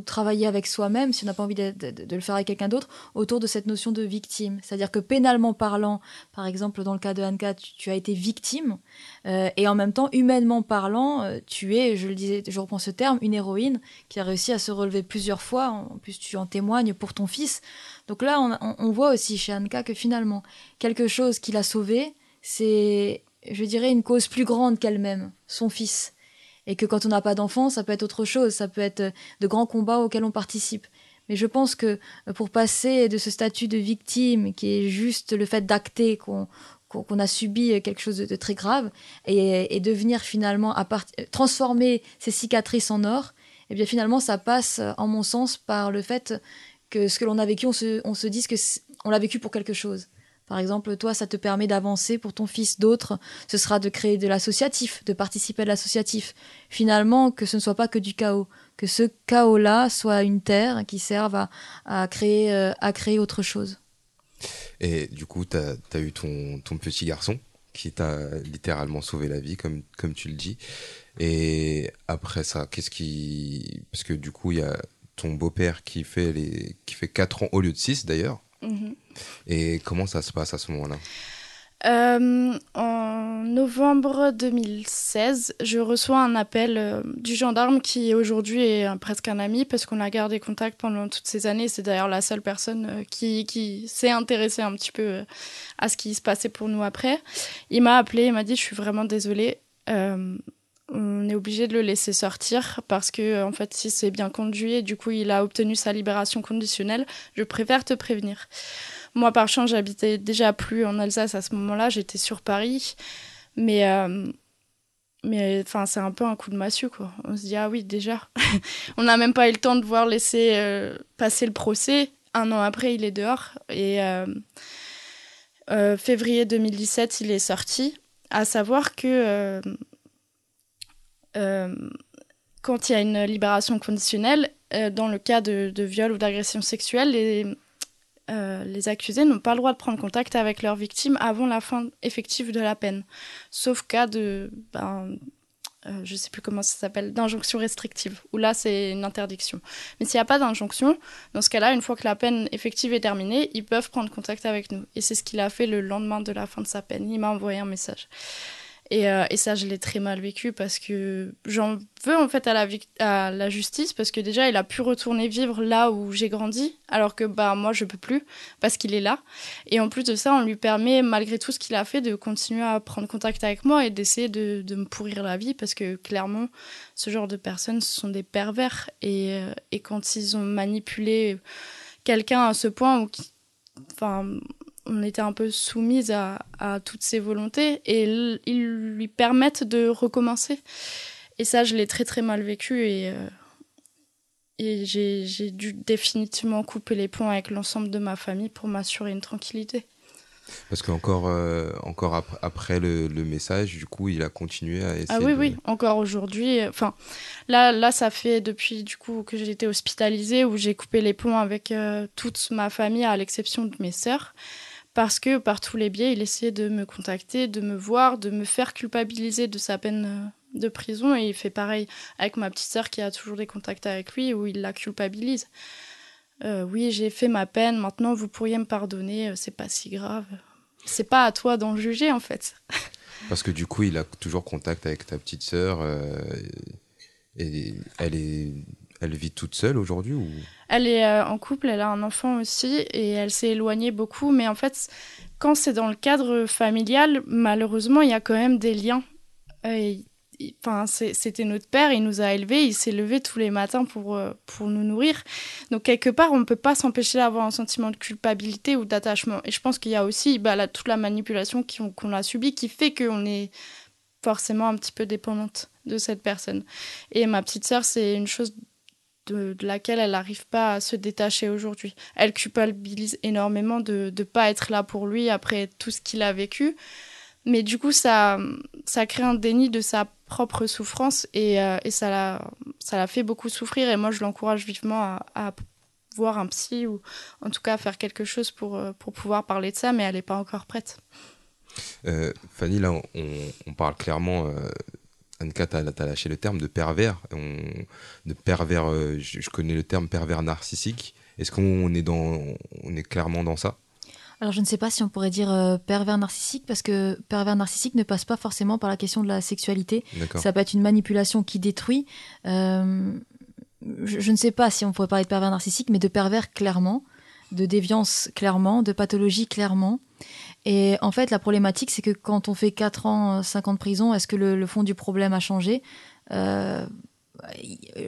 travailler avec soi-même, si on n'a pas envie de, le faire avec quelqu'un d'autre, autour de cette notion de victime. C'est-à-dire que pénalement parlant, par exemple dans le cas de Anka, tu, tu as été victime, euh, et en même temps, humainement parlant, euh, tu es, je le disais, je reprends ce terme, une héroïne qui a réussi à se relever plusieurs fois. En plus, tu en témoignes pour ton fils. Donc là, on, voit aussi chez Anka que finalement, quelque chose qui l'a sauvé, c'est, je dirais, une cause plus grande qu'elle-même, son fils. Et que quand on n'a pas d'enfant, ça peut être autre chose, ça peut être de grands combats auxquels on participe. Mais je pense que pour passer de ce statut de victime, qui est juste le fait d'acter qu'on qu'on a subi quelque chose de, très grave, et, et devenir finalement, à part, transformer ces cicatrices en or, et eh bien finalement, ça passe, en mon sens, par le fait que ce que l'on a vécu, on se, on se dise que on l'a vécu pour quelque chose. Par exemple, toi, ça te permet d'avancer pour ton fils. D'autres, ce sera de créer de l'associatif, de participer à l'associatif. Finalement, que ce ne soit pas que du chaos, que ce chaos-là soit une terre qui serve à, à créer, euh, à créer autre chose. Et du coup, tu as, as, eu ton, ton petit garçon qui t'a littéralement sauvé la vie, comme, comme tu le dis. Et après ça, qu'est-ce qui... Parce que du coup, il y a ton beau-père qui fait les qui fait 4 ans au lieu de 6 d'ailleurs. Mm-hmm. Et comment ça se passe à ce moment-là? Euh, en novembre 2016, je reçois un appel euh, du gendarme qui aujourd'hui est presque un ami parce qu'on a gardé contact pendant toutes ces années. C'est d'ailleurs la seule personne euh, qui, qui s'est intéressée un petit peu à ce qui se passait pour nous après. Il m'a appelé, il m'a dit Je suis vraiment désolée on est obligé de le laisser sortir parce que en fait si c'est bien conduit et du coup il a obtenu sa libération conditionnelle je préfère te prévenir. Moi par chance j'habitais déjà plus en Alsace à ce moment-là j'étais sur Paris mais euh, mais enfin c'est un peu un coup de massue quoi. On se dit ah oui déjà. On n'a même pas eu le temps de voir laisser euh, passer le procès. Un an après il est dehors et euh, février 2017 il est sorti. À savoir que euh, quand il y a une libération conditionnelle, euh, dans le cas de, viol ou d'agression sexuelle, les, euh, les accusés n'ont pas le droit de prendre contact avec leur victime avant la fin effective de la peine. Sauf cas de, ben, je ne sais plus comment ça s'appelle, d'injonction restrictive, où là c'est une interdiction. Mais s'il n'y a pas d'injonction, dans ce cas-là, une fois que la peine effective est terminée, ils peuvent prendre contact avec nous. Et c'est ce qu'il a fait le lendemain de la fin de sa peine. Il m'a envoyé un message. Et, euh, et ça, je l'ai très mal vécu parce que j'en veux en fait à la, justice parce que déjà, il a pu retourner vivre là où j'ai grandi, alors que bah moi, je peux plus parce qu'il est là. Et en plus de ça, on lui permet, malgré tout ce qu'il a fait, de continuer à prendre contact avec moi et d'essayer de, me pourrir la vie parce que clairement, ce genre de personnes ce sont des pervers. Et, euh, et quand ils ont manipulé quelqu'un à ce point. Enfin, on était un peu soumise à, toutes ses volontés et ils lui permettent de recommencer. Et ça, je l'ai très très mal vécu et, euh, et j'ai dû définitivement couper les ponts avec l'ensemble de ma famille pour m'assurer une tranquillité. Parce qu'encore euh, encore après le, message, du coup, il a continué à essayer. Ah oui, oui, encore aujourd'hui. Enfin, là, là, ça fait depuis du coup que j'ai été hospitalisée où j'ai coupé les ponts avec euh, toute ma famille à l'exception de mes sœurs parce que par tous les biais, il essayait de me contacter, de me voir, de me faire culpabiliser de sa peine euh, de prison. Et il fait pareil avec ma petite sœur qui a toujours des contacts avec lui, où il la culpabilise. Euh, oui, j'ai fait ma peine, maintenant vous pourriez me pardonner, euh, c'est pas si grave. C'est pas à toi d'en juger en fait. Parce que du coup, il a toujours contact avec ta petite sœur. et elle est elle vit toute seule aujourd'hui ou? Elle est euh, en couple, elle a un enfant aussi et elle s'est éloignée beaucoup. Mais en fait, quand c'est dans le cadre familial, malheureusement, il y a quand même des liens. Euh, enfin, c'était notre père, il nous a élevés, il s'est levé tous les matins pour, euh, pour nous nourrir. Donc, quelque part, on ne peut pas s'empêcher d'avoir un sentiment de culpabilité ou d'attachement. Et je pense qu'il y a aussi bah, toute la manipulation qu'on a subie qui fait qu'on est forcément un petit peu dépendante de cette personne. Et ma petite sœur, c'est une chose de, laquelle elle n'arrive pas à se détacher aujourd'hui. Elle culpabilise énormément de ne pas être là pour lui après tout ce qu'il a vécu. Mais du coup, ça, ça crée un déni de sa propre souffrance et, euh, ça l'a ça fait beaucoup souffrir. Et moi, je l'encourage vivement à, voir un psy ou en tout cas à faire quelque chose pour, euh, pour pouvoir parler de ça, mais elle n'est pas encore prête. Euh, Fanny, là, on parle clairement Anka, tu as, lâché le terme de pervers. de pervers euh, je, connais le terme pervers narcissique. Est-ce qu'on est, dans, on est clairement dans ça? Alors je ne sais pas si on pourrait dire euh, pervers narcissique parce que pervers narcissique ne passe pas forcément par la question de la sexualité. Ça peut être une manipulation qui détruit. Euh, je, je, ne sais pas si on pourrait parler de pervers narcissique, mais de pervers clairement, de déviance clairement, de pathologie clairement. Et en fait, la problématique, c'est que quand on fait 4 ans, 5 ans de prison, est-ce que le, fond du problème a changé? Euh,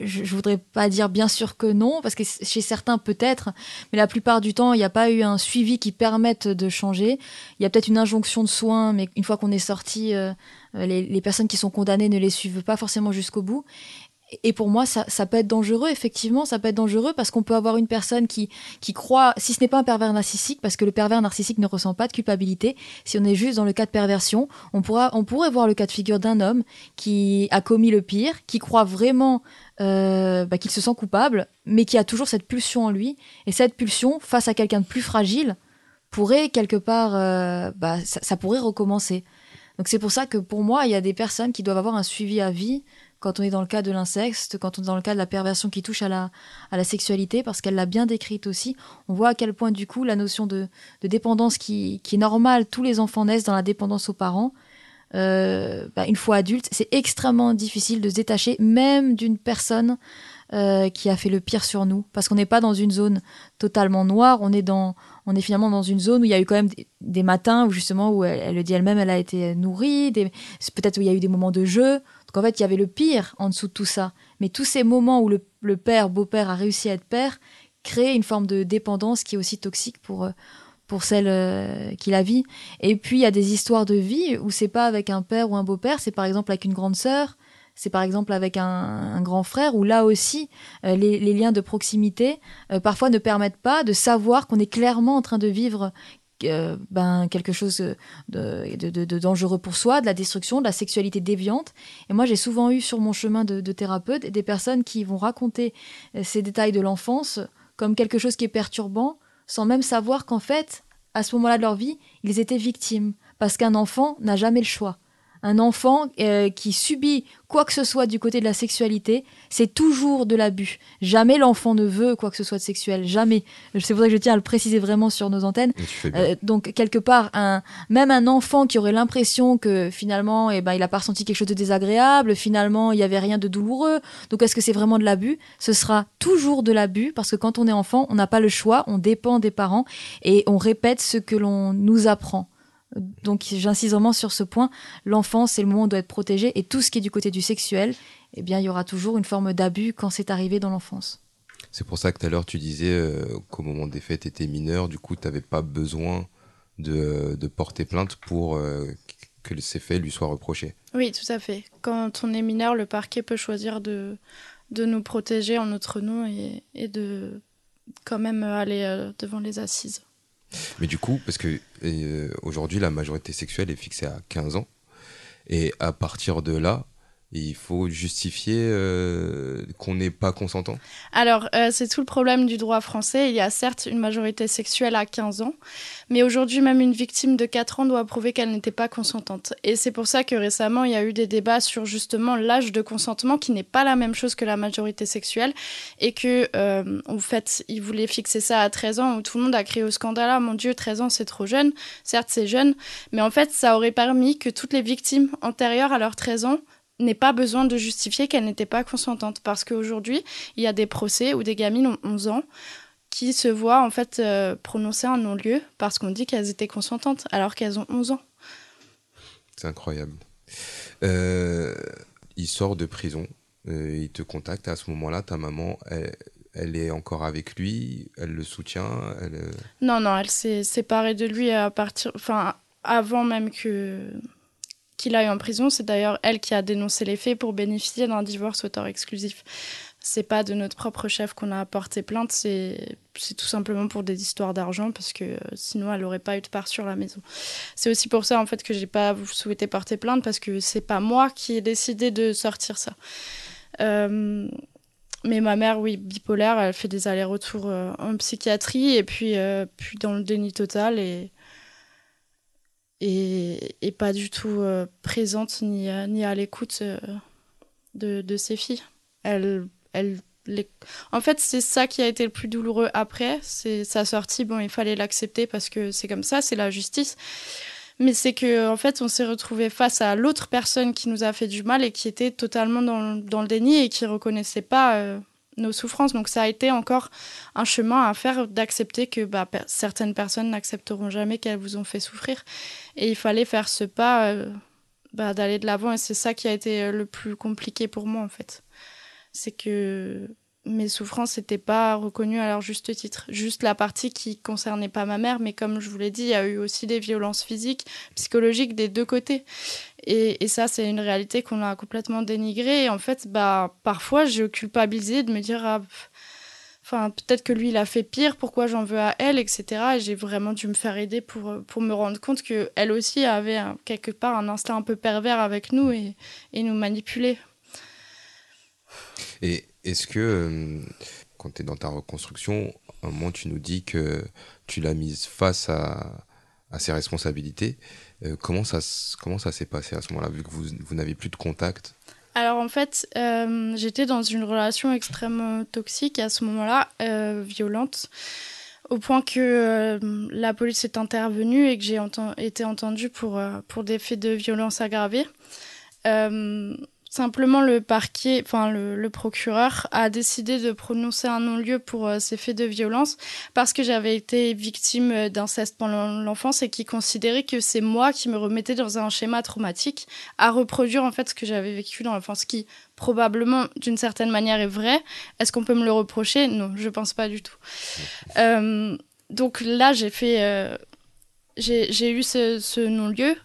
je, je voudrais pas dire bien sûr que non, parce que chez certains peut-être, mais la plupart du temps, il n'y a pas eu un suivi qui permette de changer. Il y a peut-être une injonction de soins, mais une fois qu'on est sorti, euh, les, personnes qui sont condamnées ne les suivent pas forcément jusqu'au bout. Et pour moi, ça, ça, peut être dangereux, effectivement, ça peut être dangereux parce qu'on peut avoir une personne qui, qui croit, si ce n'est pas un pervers narcissique, parce que le pervers narcissique ne ressent pas de culpabilité, si on est juste dans le cas de perversion, on, pourra, on pourrait voir le cas de figure d'un homme qui a commis le pire, qui croit vraiment euh, bah, qu'il se sent coupable, mais qui a toujours cette pulsion en lui. Et cette pulsion, face à quelqu'un de plus fragile, pourrait quelque part, euh, bah, ça, ça pourrait recommencer. Donc c'est pour ça que pour moi, il y a des personnes qui doivent avoir un suivi à vie quand on est dans le cas de l'insecte, quand on est dans le cas de la perversion qui touche à la, à la sexualité, parce qu'elle l'a bien décrite aussi, on voit à quel point du coup la notion de, de dépendance qui, qui, est normale, tous les enfants naissent dans la dépendance aux parents, euh, bah, une fois adulte, c'est extrêmement difficile de se détacher même d'une personne euh, qui a fait le pire sur nous, parce qu'on n'est pas dans une zone totalement noire, on est dans, on est finalement dans une zone où il y a eu quand même des, matins où justement où elle, le dit elle-même, elle a été nourrie, peut-être où il y a eu des moments de jeu, donc en fait, il y avait le pire en dessous de tout ça. Mais tous ces moments où le, père, beau-père, a réussi à être père, créent une forme de dépendance qui est aussi toxique pour, euh, pour celle euh, qui la vit. Et puis, il y a des histoires de vie où c'est pas avec un père ou un beau-père, c'est par exemple avec une grande sœur, c'est par exemple avec un, grand frère, où là aussi, euh, les, liens de proximité parfois ne permettent pas de savoir qu'on est clairement en train de vivre ben, quelque chose de, de, dangereux pour soi, de la destruction, de la sexualité déviante. Et moi, j'ai souvent eu sur mon chemin de, thérapeute des personnes qui vont raconter euh, ces détails de l'enfance comme quelque chose qui est perturbant, sans même savoir qu'en fait, à ce moment-là de leur vie, ils étaient victimes. Parce qu'un enfant n'a jamais le choix. Un enfant euh, qui subit quoi que ce soit du côté de la sexualité, c'est toujours de l'abus. Jamais l'enfant ne veut quoi que ce soit de sexuel, jamais. C'est pour ça que je tiens à le préciser vraiment sur nos antennes. Euh, donc quelque part, un, même un enfant qui aurait l'impression que finalement, eh ben, il a pas ressenti quelque chose de désagréable, finalement, il y avait rien de douloureux. Donc est-ce que c'est vraiment de l'abus? Ce sera toujours de l'abus parce que quand on est enfant, on n'a pas le choix, on dépend des parents et on répète ce que l'on nous apprend. Donc j'insiste vraiment sur ce point. L'enfance, c'est le moment où on doit être protégé. Et tout ce qui est du côté du sexuel, eh bien, il y aura toujours une forme d'abus quand c'est arrivé dans l'enfance. C'est pour ça que tout à l'heure, tu disais euh, qu'au moment des faits, tu étais mineur. Du coup, tu n'avais pas besoin de, porter plainte pour euh, que ces faits lui soient reprochés. Oui, tout à fait. Quand on est mineur, le parquet peut choisir de, de nous protéger en notre nom et, et de quand même aller euh, devant les assises. Mais du coup, parce que euh, aujourd'hui, la majorité sexuelle est fixée à 15 ans. Et à partir de là, il faut justifier euh, qu'on n'est pas consentant Alors, euh, c'est tout le problème du droit français. Il y a certes une majorité sexuelle à 15 ans, mais aujourd'hui, même une victime de 4 ans doit prouver qu'elle n'était pas consentante. Et c'est pour ça que récemment, il y a eu des débats sur justement l'âge de consentement, qui n'est pas la même chose que la majorité sexuelle, et que, euh, en fait, ils voulaient fixer ça à 13 ans, où tout le monde a crié au scandale, ah, mon Dieu, 13 ans, c'est trop jeune. Certes, c'est jeune, mais en fait, ça aurait permis que toutes les victimes antérieures à leurs 13 ans n'ait pas besoin de justifier qu'elle n'était pas consentante. Parce qu'aujourd'hui, il y a des procès où des gamines ont 11 ans qui se voient en fait euh, prononcer un non-lieu parce qu'on dit qu'elles étaient consentantes alors qu'elles ont 11 ans. C'est incroyable. Euh, il sort de prison, euh, il te contacte. À ce moment-là, ta maman, elle, est encore avec lui, elle le soutient. Elle... Non, non, elle s'est séparée de lui à partir, enfin, avant même que qu'il aille en prison. C'est d'ailleurs elle qui a dénoncé les faits pour bénéficier d'un divorce auteur exclusif. C'est pas de notre propre chef qu'on a porté plainte, c'est tout simplement pour des histoires d'argent parce que euh, sinon elle n'aurait pas eu de part sur la maison. C'est aussi pour ça en fait que j'ai pas souhaité porter plainte parce que c'est pas moi qui ai décidé de sortir ça. Euh, mais ma mère, oui, bipolaire, elle fait des allers-retours euh, en psychiatrie et puis, puis dans le déni total et et, pas du tout euh, présente ni, ni à l'écoute euh, de, ses filles. Elle, elle, En fait, c'est ça qui a été le plus douloureux après. C'est sa sortie. Bon, il fallait l'accepter parce que c'est comme ça, c'est la justice. Mais c'est que en fait, on s'est retrouvé face à l'autre personne qui nous a fait du mal et qui était totalement dans, dans le déni et qui reconnaissait pas euh, nos souffrances. Donc ça a été encore un chemin à faire d'accepter que bah, certaines personnes n'accepteront jamais qu'elles vous ont fait souffrir. Et il fallait faire ce pas euh, bah, d'aller de l'avant. Et c'est ça qui a été euh, le plus compliqué pour moi en fait. C'est que mes souffrances n'étaient pas reconnues à leur juste titre. Juste la partie qui concernait pas ma mère, mais comme je vous l'ai dit, il y a eu aussi des violences physiques, psychologiques des deux côtés. Et, ça, c'est une réalité qu'on a complètement dénigrée. Et en fait, bah, parfois, j'ai culpabilisé de me dire, ah, enfin, peut-être que lui, il a fait pire, pourquoi j'en veux à elle, etc. Et j'ai vraiment dû me faire aider pour, pour me rendre compte qu'elle aussi avait quelque part un instinct un peu pervers avec nous et, et nous manipuler. Et est-ce que, euh, quand tu es dans ta reconstruction, à un moment, tu nous dis que tu l'as mise face à, ses responsabilités. Euh, comment ça, comment ça s'est passé à ce moment-là, vu que vous, vous n'avez plus de contact? Alors en fait, euh, j'étais dans une relation extrêmement toxique à ce moment-là, violente, au point que la police est intervenue et que j'ai été entendue pour, pour des faits de violence aggravée. Simplement, le parquet, enfin le, procureur, a décidé de prononcer un non-lieu pour euh, ces faits de violence parce que j'avais été victime euh, d'inceste pendant l'enfance et qui considérait que c'est moi qui me remettais dans un schéma traumatique à reproduire en fait ce que j'avais vécu dans l'enfance, qui probablement d'une certaine manière est vrai. Est-ce qu'on peut me le reprocher? Non, je pense pas du tout. Euh, donc là, j'ai fait, j'ai eu ce, ce non-lieu.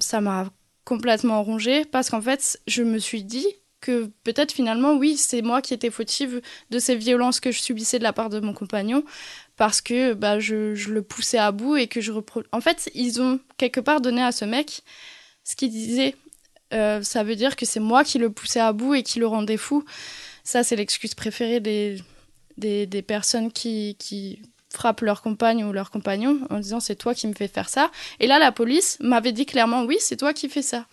ça m'a complètement rongée parce qu'en fait, je me suis dit que peut-être finalement, oui, c'est moi qui étais fautive de ces violences que je subissais de la part de mon compagnon parce que bah, je, le poussais à bout et que je repro... En fait, ils ont quelque part donné à ce mec ce qu'il disait. Euh, ça veut dire que c'est moi qui le poussais à bout et qui le rendais fou. Ça, c'est l'excuse préférée des, des, personnes qui frappent leur compagne ou leur compagnon en disant c'est toi qui me fais faire ça. Et là, la police m'avait dit clairement oui, c'est toi qui fais ça.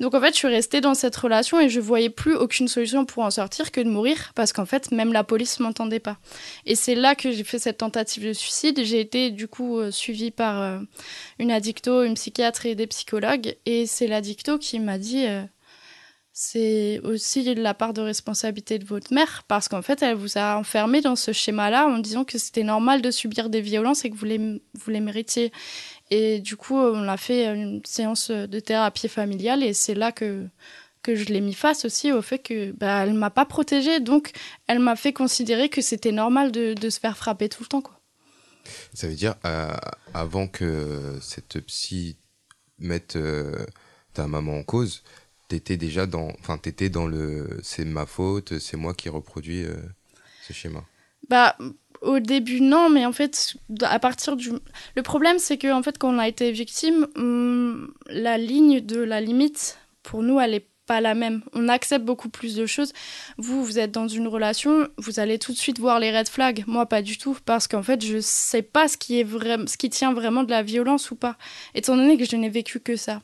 Donc en fait, je suis restée dans cette relation et je voyais plus aucune solution pour en sortir que de mourir parce qu'en fait, même la police m'entendait pas. Et c'est là que j'ai fait cette tentative de suicide. J'ai été du coup euh, suivie par euh, une addicto, une psychiatre et des psychologues. Et c'est l'addicto qui m'a dit euh, c'est aussi la part de responsabilité de votre mère parce qu'en fait, elle vous a enfermé dans ce schéma-là en disant que c'était normal de subir des violences et que vous les, vous les méritiez. Et du coup, on a fait une séance de thérapie familiale et c'est là que, que je l'ai mis face aussi au fait que bah, elle m'a pas protégée, donc elle m'a fait considérer que c'était normal de, se faire frapper tout le temps. Quoi. Ça veut dire, euh, avant que cette psy mette euh, ta maman en cause, t'étais déjà dans, enfin, t'étais dans le, c'est ma faute, c'est moi qui reproduis euh, ce schéma. Bah, au début, non, mais en fait, à partir du. Le problème, c'est que, en fait, quand on a été victime, hum, la ligne de la limite, pour nous, elle est pas la même. On accepte beaucoup plus de choses. Vous, vous êtes dans une relation, vous allez tout de suite voir les red flags. Moi, pas du tout, parce qu'en fait, je sais pas ce qui, est vrai... ce qui tient vraiment de la violence ou pas, étant donné que je n'ai vécu que ça.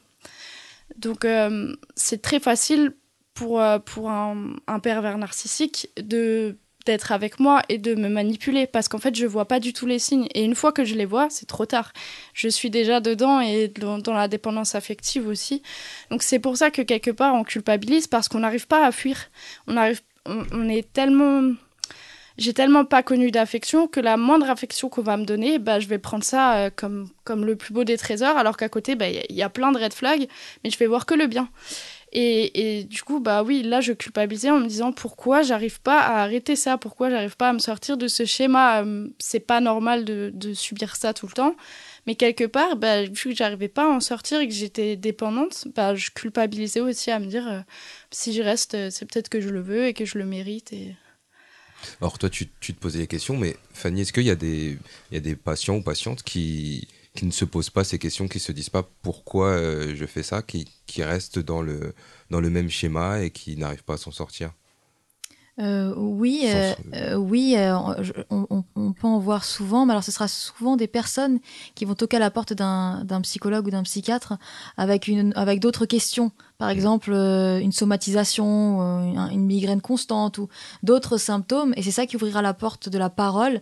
Donc, euh, c'est très facile pour, euh, pour un, pervers narcissique de d'être avec moi et de me manipuler parce qu'en fait je vois pas du tout les signes. Et une fois que je les vois c'est trop tard. Je suis déjà dedans et dans la dépendance affective aussi. Donc c'est pour ça que quelque part on culpabilise parce qu'on n'arrive pas à fuir. On arrive on, est tellement j'ai tellement pas connu d'affection que la moindre affection qu'on va me donner, bah, je vais prendre ça euh, comme, comme le plus beau des trésors, alors qu'à côté, il bah, y, y, a plein de red flags, mais je vais voir que le bien. Et, et, du coup, bah oui, là, je culpabilisais en me disant pourquoi j'arrive pas à arrêter ça, pourquoi j'arrive pas à me sortir de ce schéma? Euh, c'est pas normal de, subir ça tout le temps. Mais quelque part, bah, vu que j'arrivais pas à en sortir et que j'étais dépendante, bah, je culpabilisais aussi à me dire euh, si je reste, c'est peut-être que je le veux et que je le mérite. Et... Alors, toi, tu, tu te posais des questions, mais Fanny, est-ce qu'il y, a des, y a des patients ou patientes qui ne se posent pas ces questions, qui se disent pas pourquoi euh, je fais ça, qui, restent dans le même schéma et qui n'arrivent pas à s'en sortir? Euh, oui, euh, euh, oui, euh, on, on, on, peut en voir souvent, mais alors ce sera souvent des personnes qui vont toquer à la porte d'un psychologue ou d'un psychiatre avec une avec d'autres questions, par exemple euh, une somatisation, une migraine constante ou d'autres symptômes, et c'est ça qui ouvrira la porte de la parole,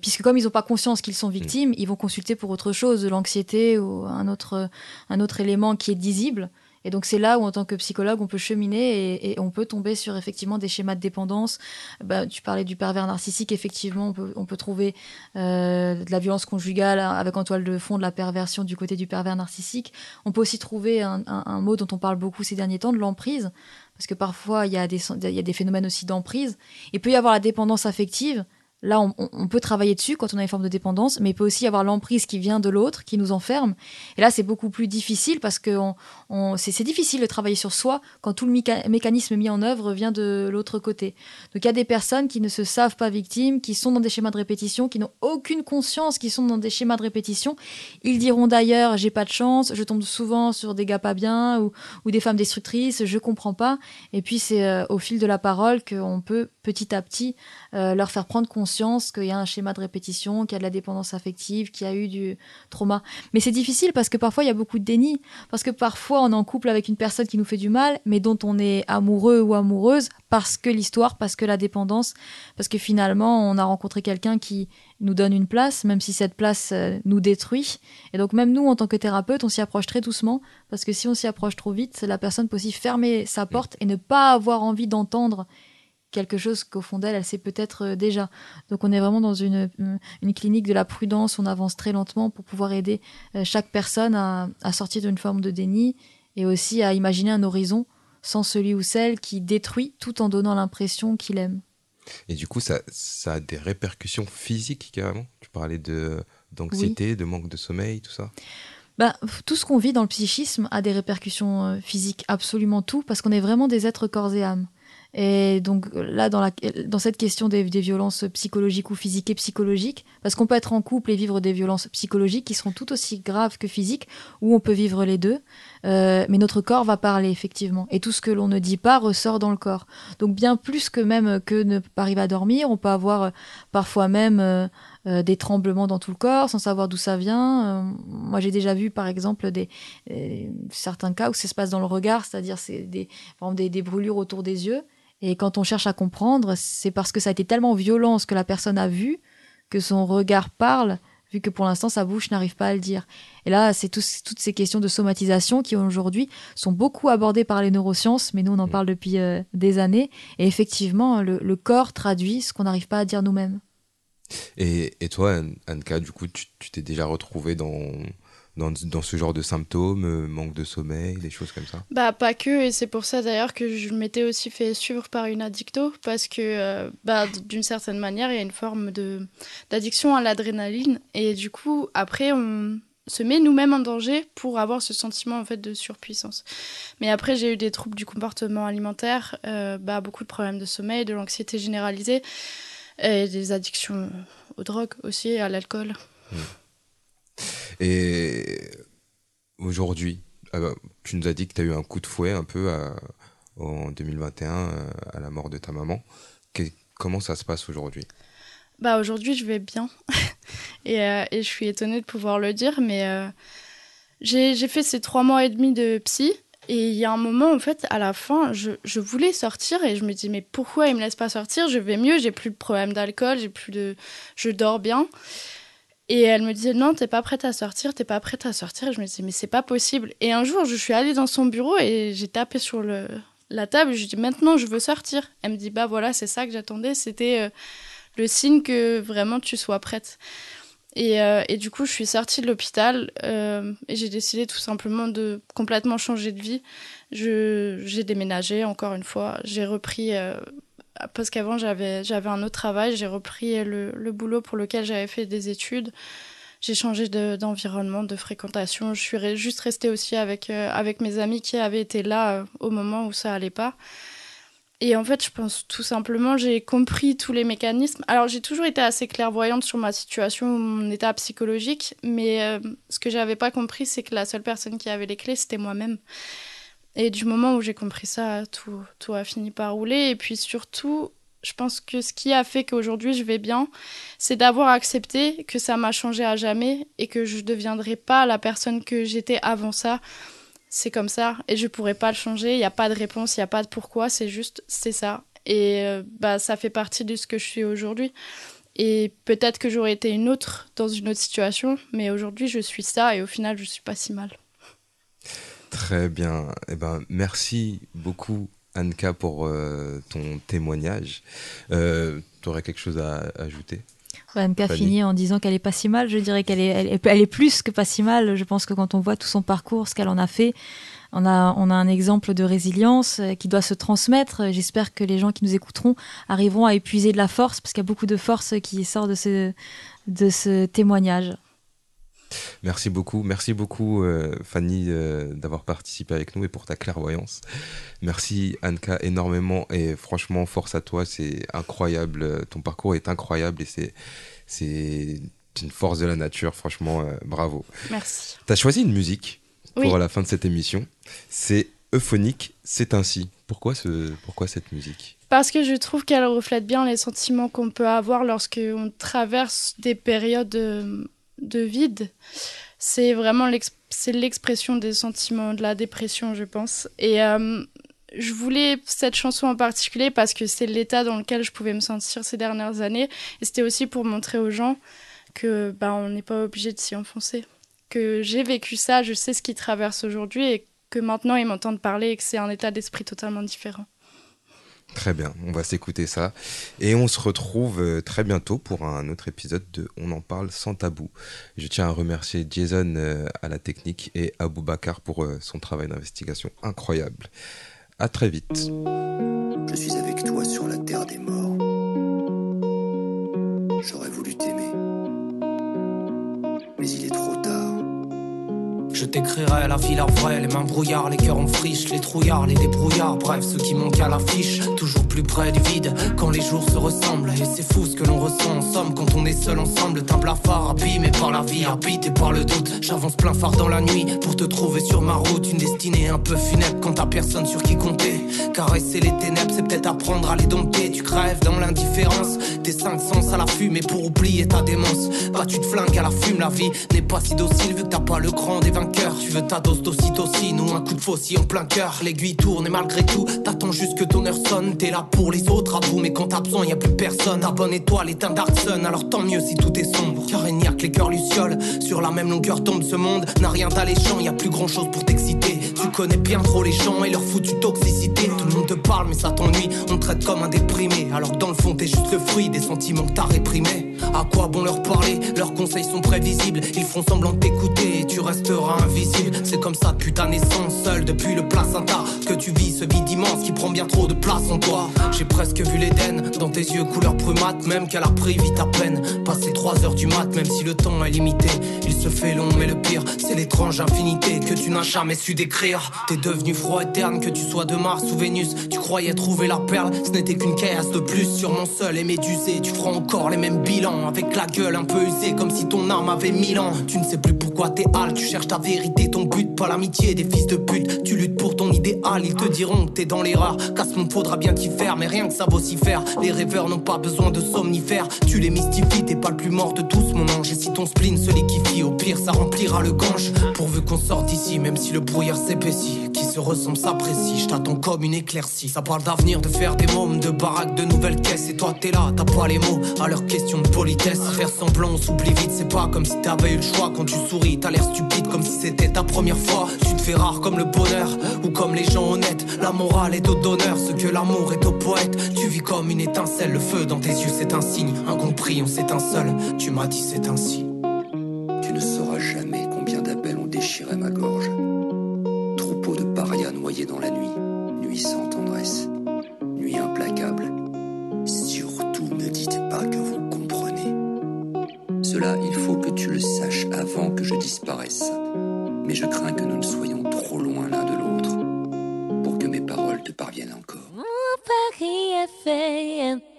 puisque comme ils n'ont pas conscience qu'ils sont victimes, ils vont consulter pour autre chose, de l'anxiété ou un autre un autre élément qui est visible. Et donc c'est là où en tant que psychologue on peut cheminer et, on peut tomber sur effectivement des schémas de dépendance. Bah, tu parlais du pervers narcissique, effectivement on peut, on peut trouver euh, de la violence conjugale avec en toile de fond de la perversion du côté du pervers narcissique. On peut aussi trouver un, un, un mot dont on parle beaucoup ces derniers temps, de l'emprise, parce que parfois il y, a des, il y a des phénomènes aussi d'emprise. Il peut y avoir la dépendance affective Là, on, peut travailler dessus quand on a une forme de dépendance, mais il peut aussi y avoir l'emprise qui vient de l'autre, qui nous enferme. Et là, c'est beaucoup plus difficile parce que on, c'est difficile de travailler sur soi quand tout le mécanisme mis en œuvre vient de l'autre côté. Donc, il y a des personnes qui ne se savent pas victimes, qui sont dans des schémas de répétition, qui n'ont aucune conscience qu'ils sont dans des schémas de répétition. Ils diront d'ailleurs, j'ai pas de chance, je tombe souvent sur des gars pas bien ou, ou des femmes destructrices, je comprends pas. Et puis, c'est euh, au fil de la parole qu'on peut petit à petit euh, leur faire prendre conscience qu'il y a un schéma de répétition, qu'il y a de la dépendance affective, qu'il y a eu du trauma. Mais c'est difficile parce que parfois il y a beaucoup de déni, parce que parfois on est en couple avec une personne qui nous fait du mal, mais dont on est amoureux ou amoureuse parce que l'histoire, parce que la dépendance, parce que finalement on a rencontré quelqu'un qui nous donne une place, même si cette place euh, nous détruit. Et donc même nous, en tant que thérapeute, on s'y approche très doucement, parce que si on s'y approche trop vite, la personne peut aussi fermer sa porte et ne pas avoir envie d'entendre quelque chose qu'au fond d'elle, elle sait peut-être euh, déjà. Donc on est vraiment dans une, euh, une clinique de la prudence, on avance très lentement pour pouvoir aider euh, chaque personne à, à sortir d'une forme de déni et aussi à imaginer un horizon sans celui ou celle qui détruit tout en donnant l'impression qu'il aime. Et du coup, ça, ça a des répercussions physiques carrément? Tu parlais de, d'anxiété, oui. de manque de sommeil, tout ça? Ben, tout ce qu'on vit dans le psychisme a des répercussions physiques, absolument tout, parce qu'on est vraiment des êtres corps et âme. Et donc là, dans, la, dans cette question des, des, violences psychologiques ou physiques et psychologiques, parce qu'on peut être en couple et vivre des violences psychologiques qui seront tout aussi graves que physiques, ou on peut vivre les deux. euh, mais notre corps va parler effectivement. Et tout ce que l'on ne dit pas ressort dans le corps. Donc bien plus que même que ne pas arriver à dormir, on peut avoir euh, parfois même euh, des tremblements dans tout le corps sans savoir d'où ça vient. moi j'ai déjà vu par exemple des, certains cas où ça se passe dans le regard, c'est-à-dire c'est des, des, des brûlures autour des yeux. Et quand on cherche à comprendre, c'est parce que ça a été tellement violent ce que la personne a vu que son regard parle vu que pour l'instant sa bouche n'arrive pas à le dire. Et là, c'est toutes ces questions de somatisation qui aujourd'hui sont beaucoup abordées par les neurosciences, mais nous on en mm. parle depuis euh, des années. Et effectivement, le, corps traduit ce qu'on n'arrive pas à dire nous-mêmes. Et, et, toi, Anka, du coup, tu t'es déjà retrouvée dans, dans, dans, ce genre de symptômes, euh, manque de sommeil, des choses comme ça Bah pas que, et c'est pour ça d'ailleurs que je m'étais aussi fait suivre par une addicto, parce que euh, bah, d'une certaine manière, il y a une forme de d'addiction à l'adrénaline, et du coup, après, on se met nous-mêmes en danger pour avoir ce sentiment en fait de surpuissance. Mais après, j'ai eu des troubles du comportement alimentaire, euh, bah, beaucoup de problèmes de sommeil, de l'anxiété généralisée, et des addictions aux drogues aussi, à l'alcool. Mmh. Et aujourd'hui, bah, tu nous as dit que tu as eu un coup de fouet un peu en 2021 euh, à la mort de ta maman. comment ça se passe aujourd'hui? Bah aujourd'hui je vais bien. Et, euh, et, je suis étonnée de pouvoir le dire mais euh, j'ai fait ces trois mois et demi de psy. Et il y a un moment en fait à la fin je, voulais sortir et je me dis mais pourquoi il me laisse pas sortir? Je vais mieux j'ai plus de problème d'alcool j'ai plus de je dors bien et elle me disait non, t'es pas prête à sortir, t'es pas prête à sortir. Et je me disais mais c'est pas possible. Et un jour, je suis allée dans son bureau et j'ai tapé sur le, la table. Je lui dit maintenant, je veux sortir. Elle me dit bah voilà, c'est ça que j'attendais. C'était euh, le signe que vraiment tu sois prête. Et, euh, et du coup, je suis sortie de l'hôpital euh, et j'ai décidé tout simplement de complètement changer de vie. J'ai déménagé encore une fois. J'ai repris parce qu'avant j'avais j'avais un autre travail, j'ai repris le, le, boulot pour lequel j'avais fait des études. J'ai changé d'environnement, de, fréquentation. Je suis juste restée aussi avec euh, avec mes amis qui avaient été là euh, au moment où ça allait pas. Et en fait, je pense tout simplement, j'ai compris tous les mécanismes. Alors, j'ai toujours été assez clairvoyante sur ma situation, mon état psychologique, mais euh, ce que j'avais pas compris, c'est que la seule personne qui avait les clés, c'était moi-même. Et du moment où j'ai compris ça, tout, tout a fini par rouler. Et puis surtout, je pense que ce qui a fait qu'aujourd'hui je vais bien, c'est d'avoir accepté que ça m'a changé à jamais et que je ne deviendrai pas la personne que j'étais avant ça. C'est comme ça et je pourrais pas le changer. Il n'y a pas de réponse, il n'y a pas de pourquoi, c'est juste c'est ça. Et euh, bah ça fait partie de ce que je suis aujourd'hui. Et peut-être que j'aurais été une autre dans une autre situation, mais aujourd'hui je suis ça et au final je suis pas si mal. Très bien. Eh ben, merci beaucoup, Anka, pour euh, ton témoignage. Euh, tu aurais quelque chose à, ajouter? Anka finit en disant qu'elle est pas si mal. Je dirais qu'elle est, elle, est plus que pas si mal. Je pense que quand on voit tout son parcours, ce qu'elle en a fait, on a, on a un exemple de résilience euh, qui doit se transmettre. J'espère que les gens qui nous écouteront arriveront à épuiser de la force, parce qu'il y a beaucoup de force qui sort de ce, de ce témoignage. Merci beaucoup, merci beaucoup euh, Fanny euh, d'avoir participé avec nous et pour ta clairvoyance. Merci Anka énormément et franchement force à toi, c'est incroyable, ton parcours est incroyable et c'est c'est une force de la nature, franchement euh, bravo. Merci. Tu as choisi une musique pour la fin de cette émission, c'est euphonique, c'est ainsi. Pourquoi ce pourquoi cette musique? Parce que je trouve qu'elle reflète bien les sentiments qu'on peut avoir lorsqu'on traverse des périodes de vide, c'est vraiment l'expression des sentiments de la dépression, je pense. Et euh, je voulais cette chanson en particulier parce que c'est l'état dans lequel je pouvais me sentir ces dernières années. Et c'était aussi pour montrer aux gens que bah, on n'est pas obligé de s'y enfoncer. Que j'ai vécu ça, je sais ce qu'ils traversent aujourd'hui et que maintenant ils m'entendent parler et que c'est un état d'esprit totalement différent. Très bien, on va s'écouter ça. Et on se retrouve euh, très bientôt pour un autre épisode de On en parle sans tabou. Je tiens à remercier Jason euh, à la technique et Abou Bakar pour euh, son travail d'investigation incroyable. À très vite. Je suis avec toi sur la terre des morts. J'aurais voulu t'aimer. Mais il est trop tard. Je t'écrirai la vie, la vraie, les mains brouillards, les cœurs en friche, les trouillards, les débrouillards, bref, ceux qui manquent à l'affiche, toujours plus près du vide, quand les jours se ressemblent, et c'est fou ce que l'on ressent. En somme quand on est seul ensemble, un blafard abîmé par la vie, habité par le doute, j'avance plein phare dans la nuit, pour te trouver sur ma route, une destinée un peu funèbre quand t'as personne sur qui compter, caresser les ténèbres, c'est peut-être apprendre à les dompter, tu crèves dans l'indifférence, tes cinq sens à la mais pour oublier ta démence, bah tu te flingues à la fume, la vie n'est pas si docile vu que t'as pas le cran des. Tu veux ta dose d'ocytocine ou un coup de faucille en plein cœur. L'aiguille tourne et malgré tout, t'attends juste que ton heure sonne. T'es là pour les autres, à vous, mais quand t'as besoin, y a plus personne. Ta bonne étoile est un alors tant mieux si tout est sombre. Car il n'y a que les cœurs lucioles. Sur la même longueur tombe ce monde, n'a rien d'alléchant, y a plus grand chose pour t'exciter. Tu connais bien trop les gens et leur foutue toxicité. Tout le monde te parle, mais ça t'ennuie. On te traite comme un déprimé, alors que dans le fond, t'es juste le fruit des sentiments que t'as réprimés. À quoi bon leur parler? Leurs conseils sont prévisibles. Ils font semblant de t'écouter et tu resteras invisible. C'est comme ça depuis ta naissance, seul depuis le placenta. Qui prend bien trop de place en toi. J'ai presque vu l'Éden dans tes yeux couleur brumate, même qu'elle a pris vite à peine. Passer 3 heures du mat, même si le temps est limité. Il se fait long, mais le pire, c'est l'étrange infinité que tu n'as jamais su décrire. T'es devenu froid et terne, que tu sois de Mars ou Vénus. Tu croyais trouver la perle, ce n'était qu'une caillasse de plus sur mon seul et médusé. Tu feras encore les mêmes bilans avec la gueule un peu usée, comme si ton âme avait mille ans. Tu ne sais plus pourquoi t'es hal, tu cherches ta vérité, ton but, pas l'amitié des fils de pute. Tu luttes pour ton idéal, ils te diront que t'es dans l'erreur. Casse mon faudra bien t'y faire, mais rien que ça vaut s'y faire. Les rêveurs n'ont pas besoin de somnifères. Tu les mystifies, t'es pas le plus mort de tous, mon ange. Et si ton spleen se liquifie, au pire ça remplira le gange. Pourvu qu'on sorte ici, même si le brouillard s'épaissit. Qui se ressemble s'apprécie, je t'attends comme une éclaircie. Ça parle d'avenir, de faire des mômes, de baraques, de nouvelles caisses. Et toi t'es là, t'as pas les mots à leur question de politesse. Faire semblant, on s'oublie vite, c'est pas comme si t'avais eu le choix. Quand tu souris, t'as l'air stupide comme si c'était ta première fois. Tu te fais rare comme le bonheur, ou comme les gens honnêtes. La morale est au ce que l'amour est au poète. Tu vis comme une étincelle, le feu dans tes yeux c'est un signe. Incompris, on s'éteint seul, tu m'as dit c'est ainsi. Tu ne sauras jamais combien d'appels ont déchiré ma gorge. Troupeau de parias noyés dans la nuit, nuit sans tendresse, nuit implacable. Surtout ne dites pas que vous comprenez. Cela, il faut que tu le saches avant que je disparaisse. Mais je crains que nous ne soyons trop loin Paris est fait.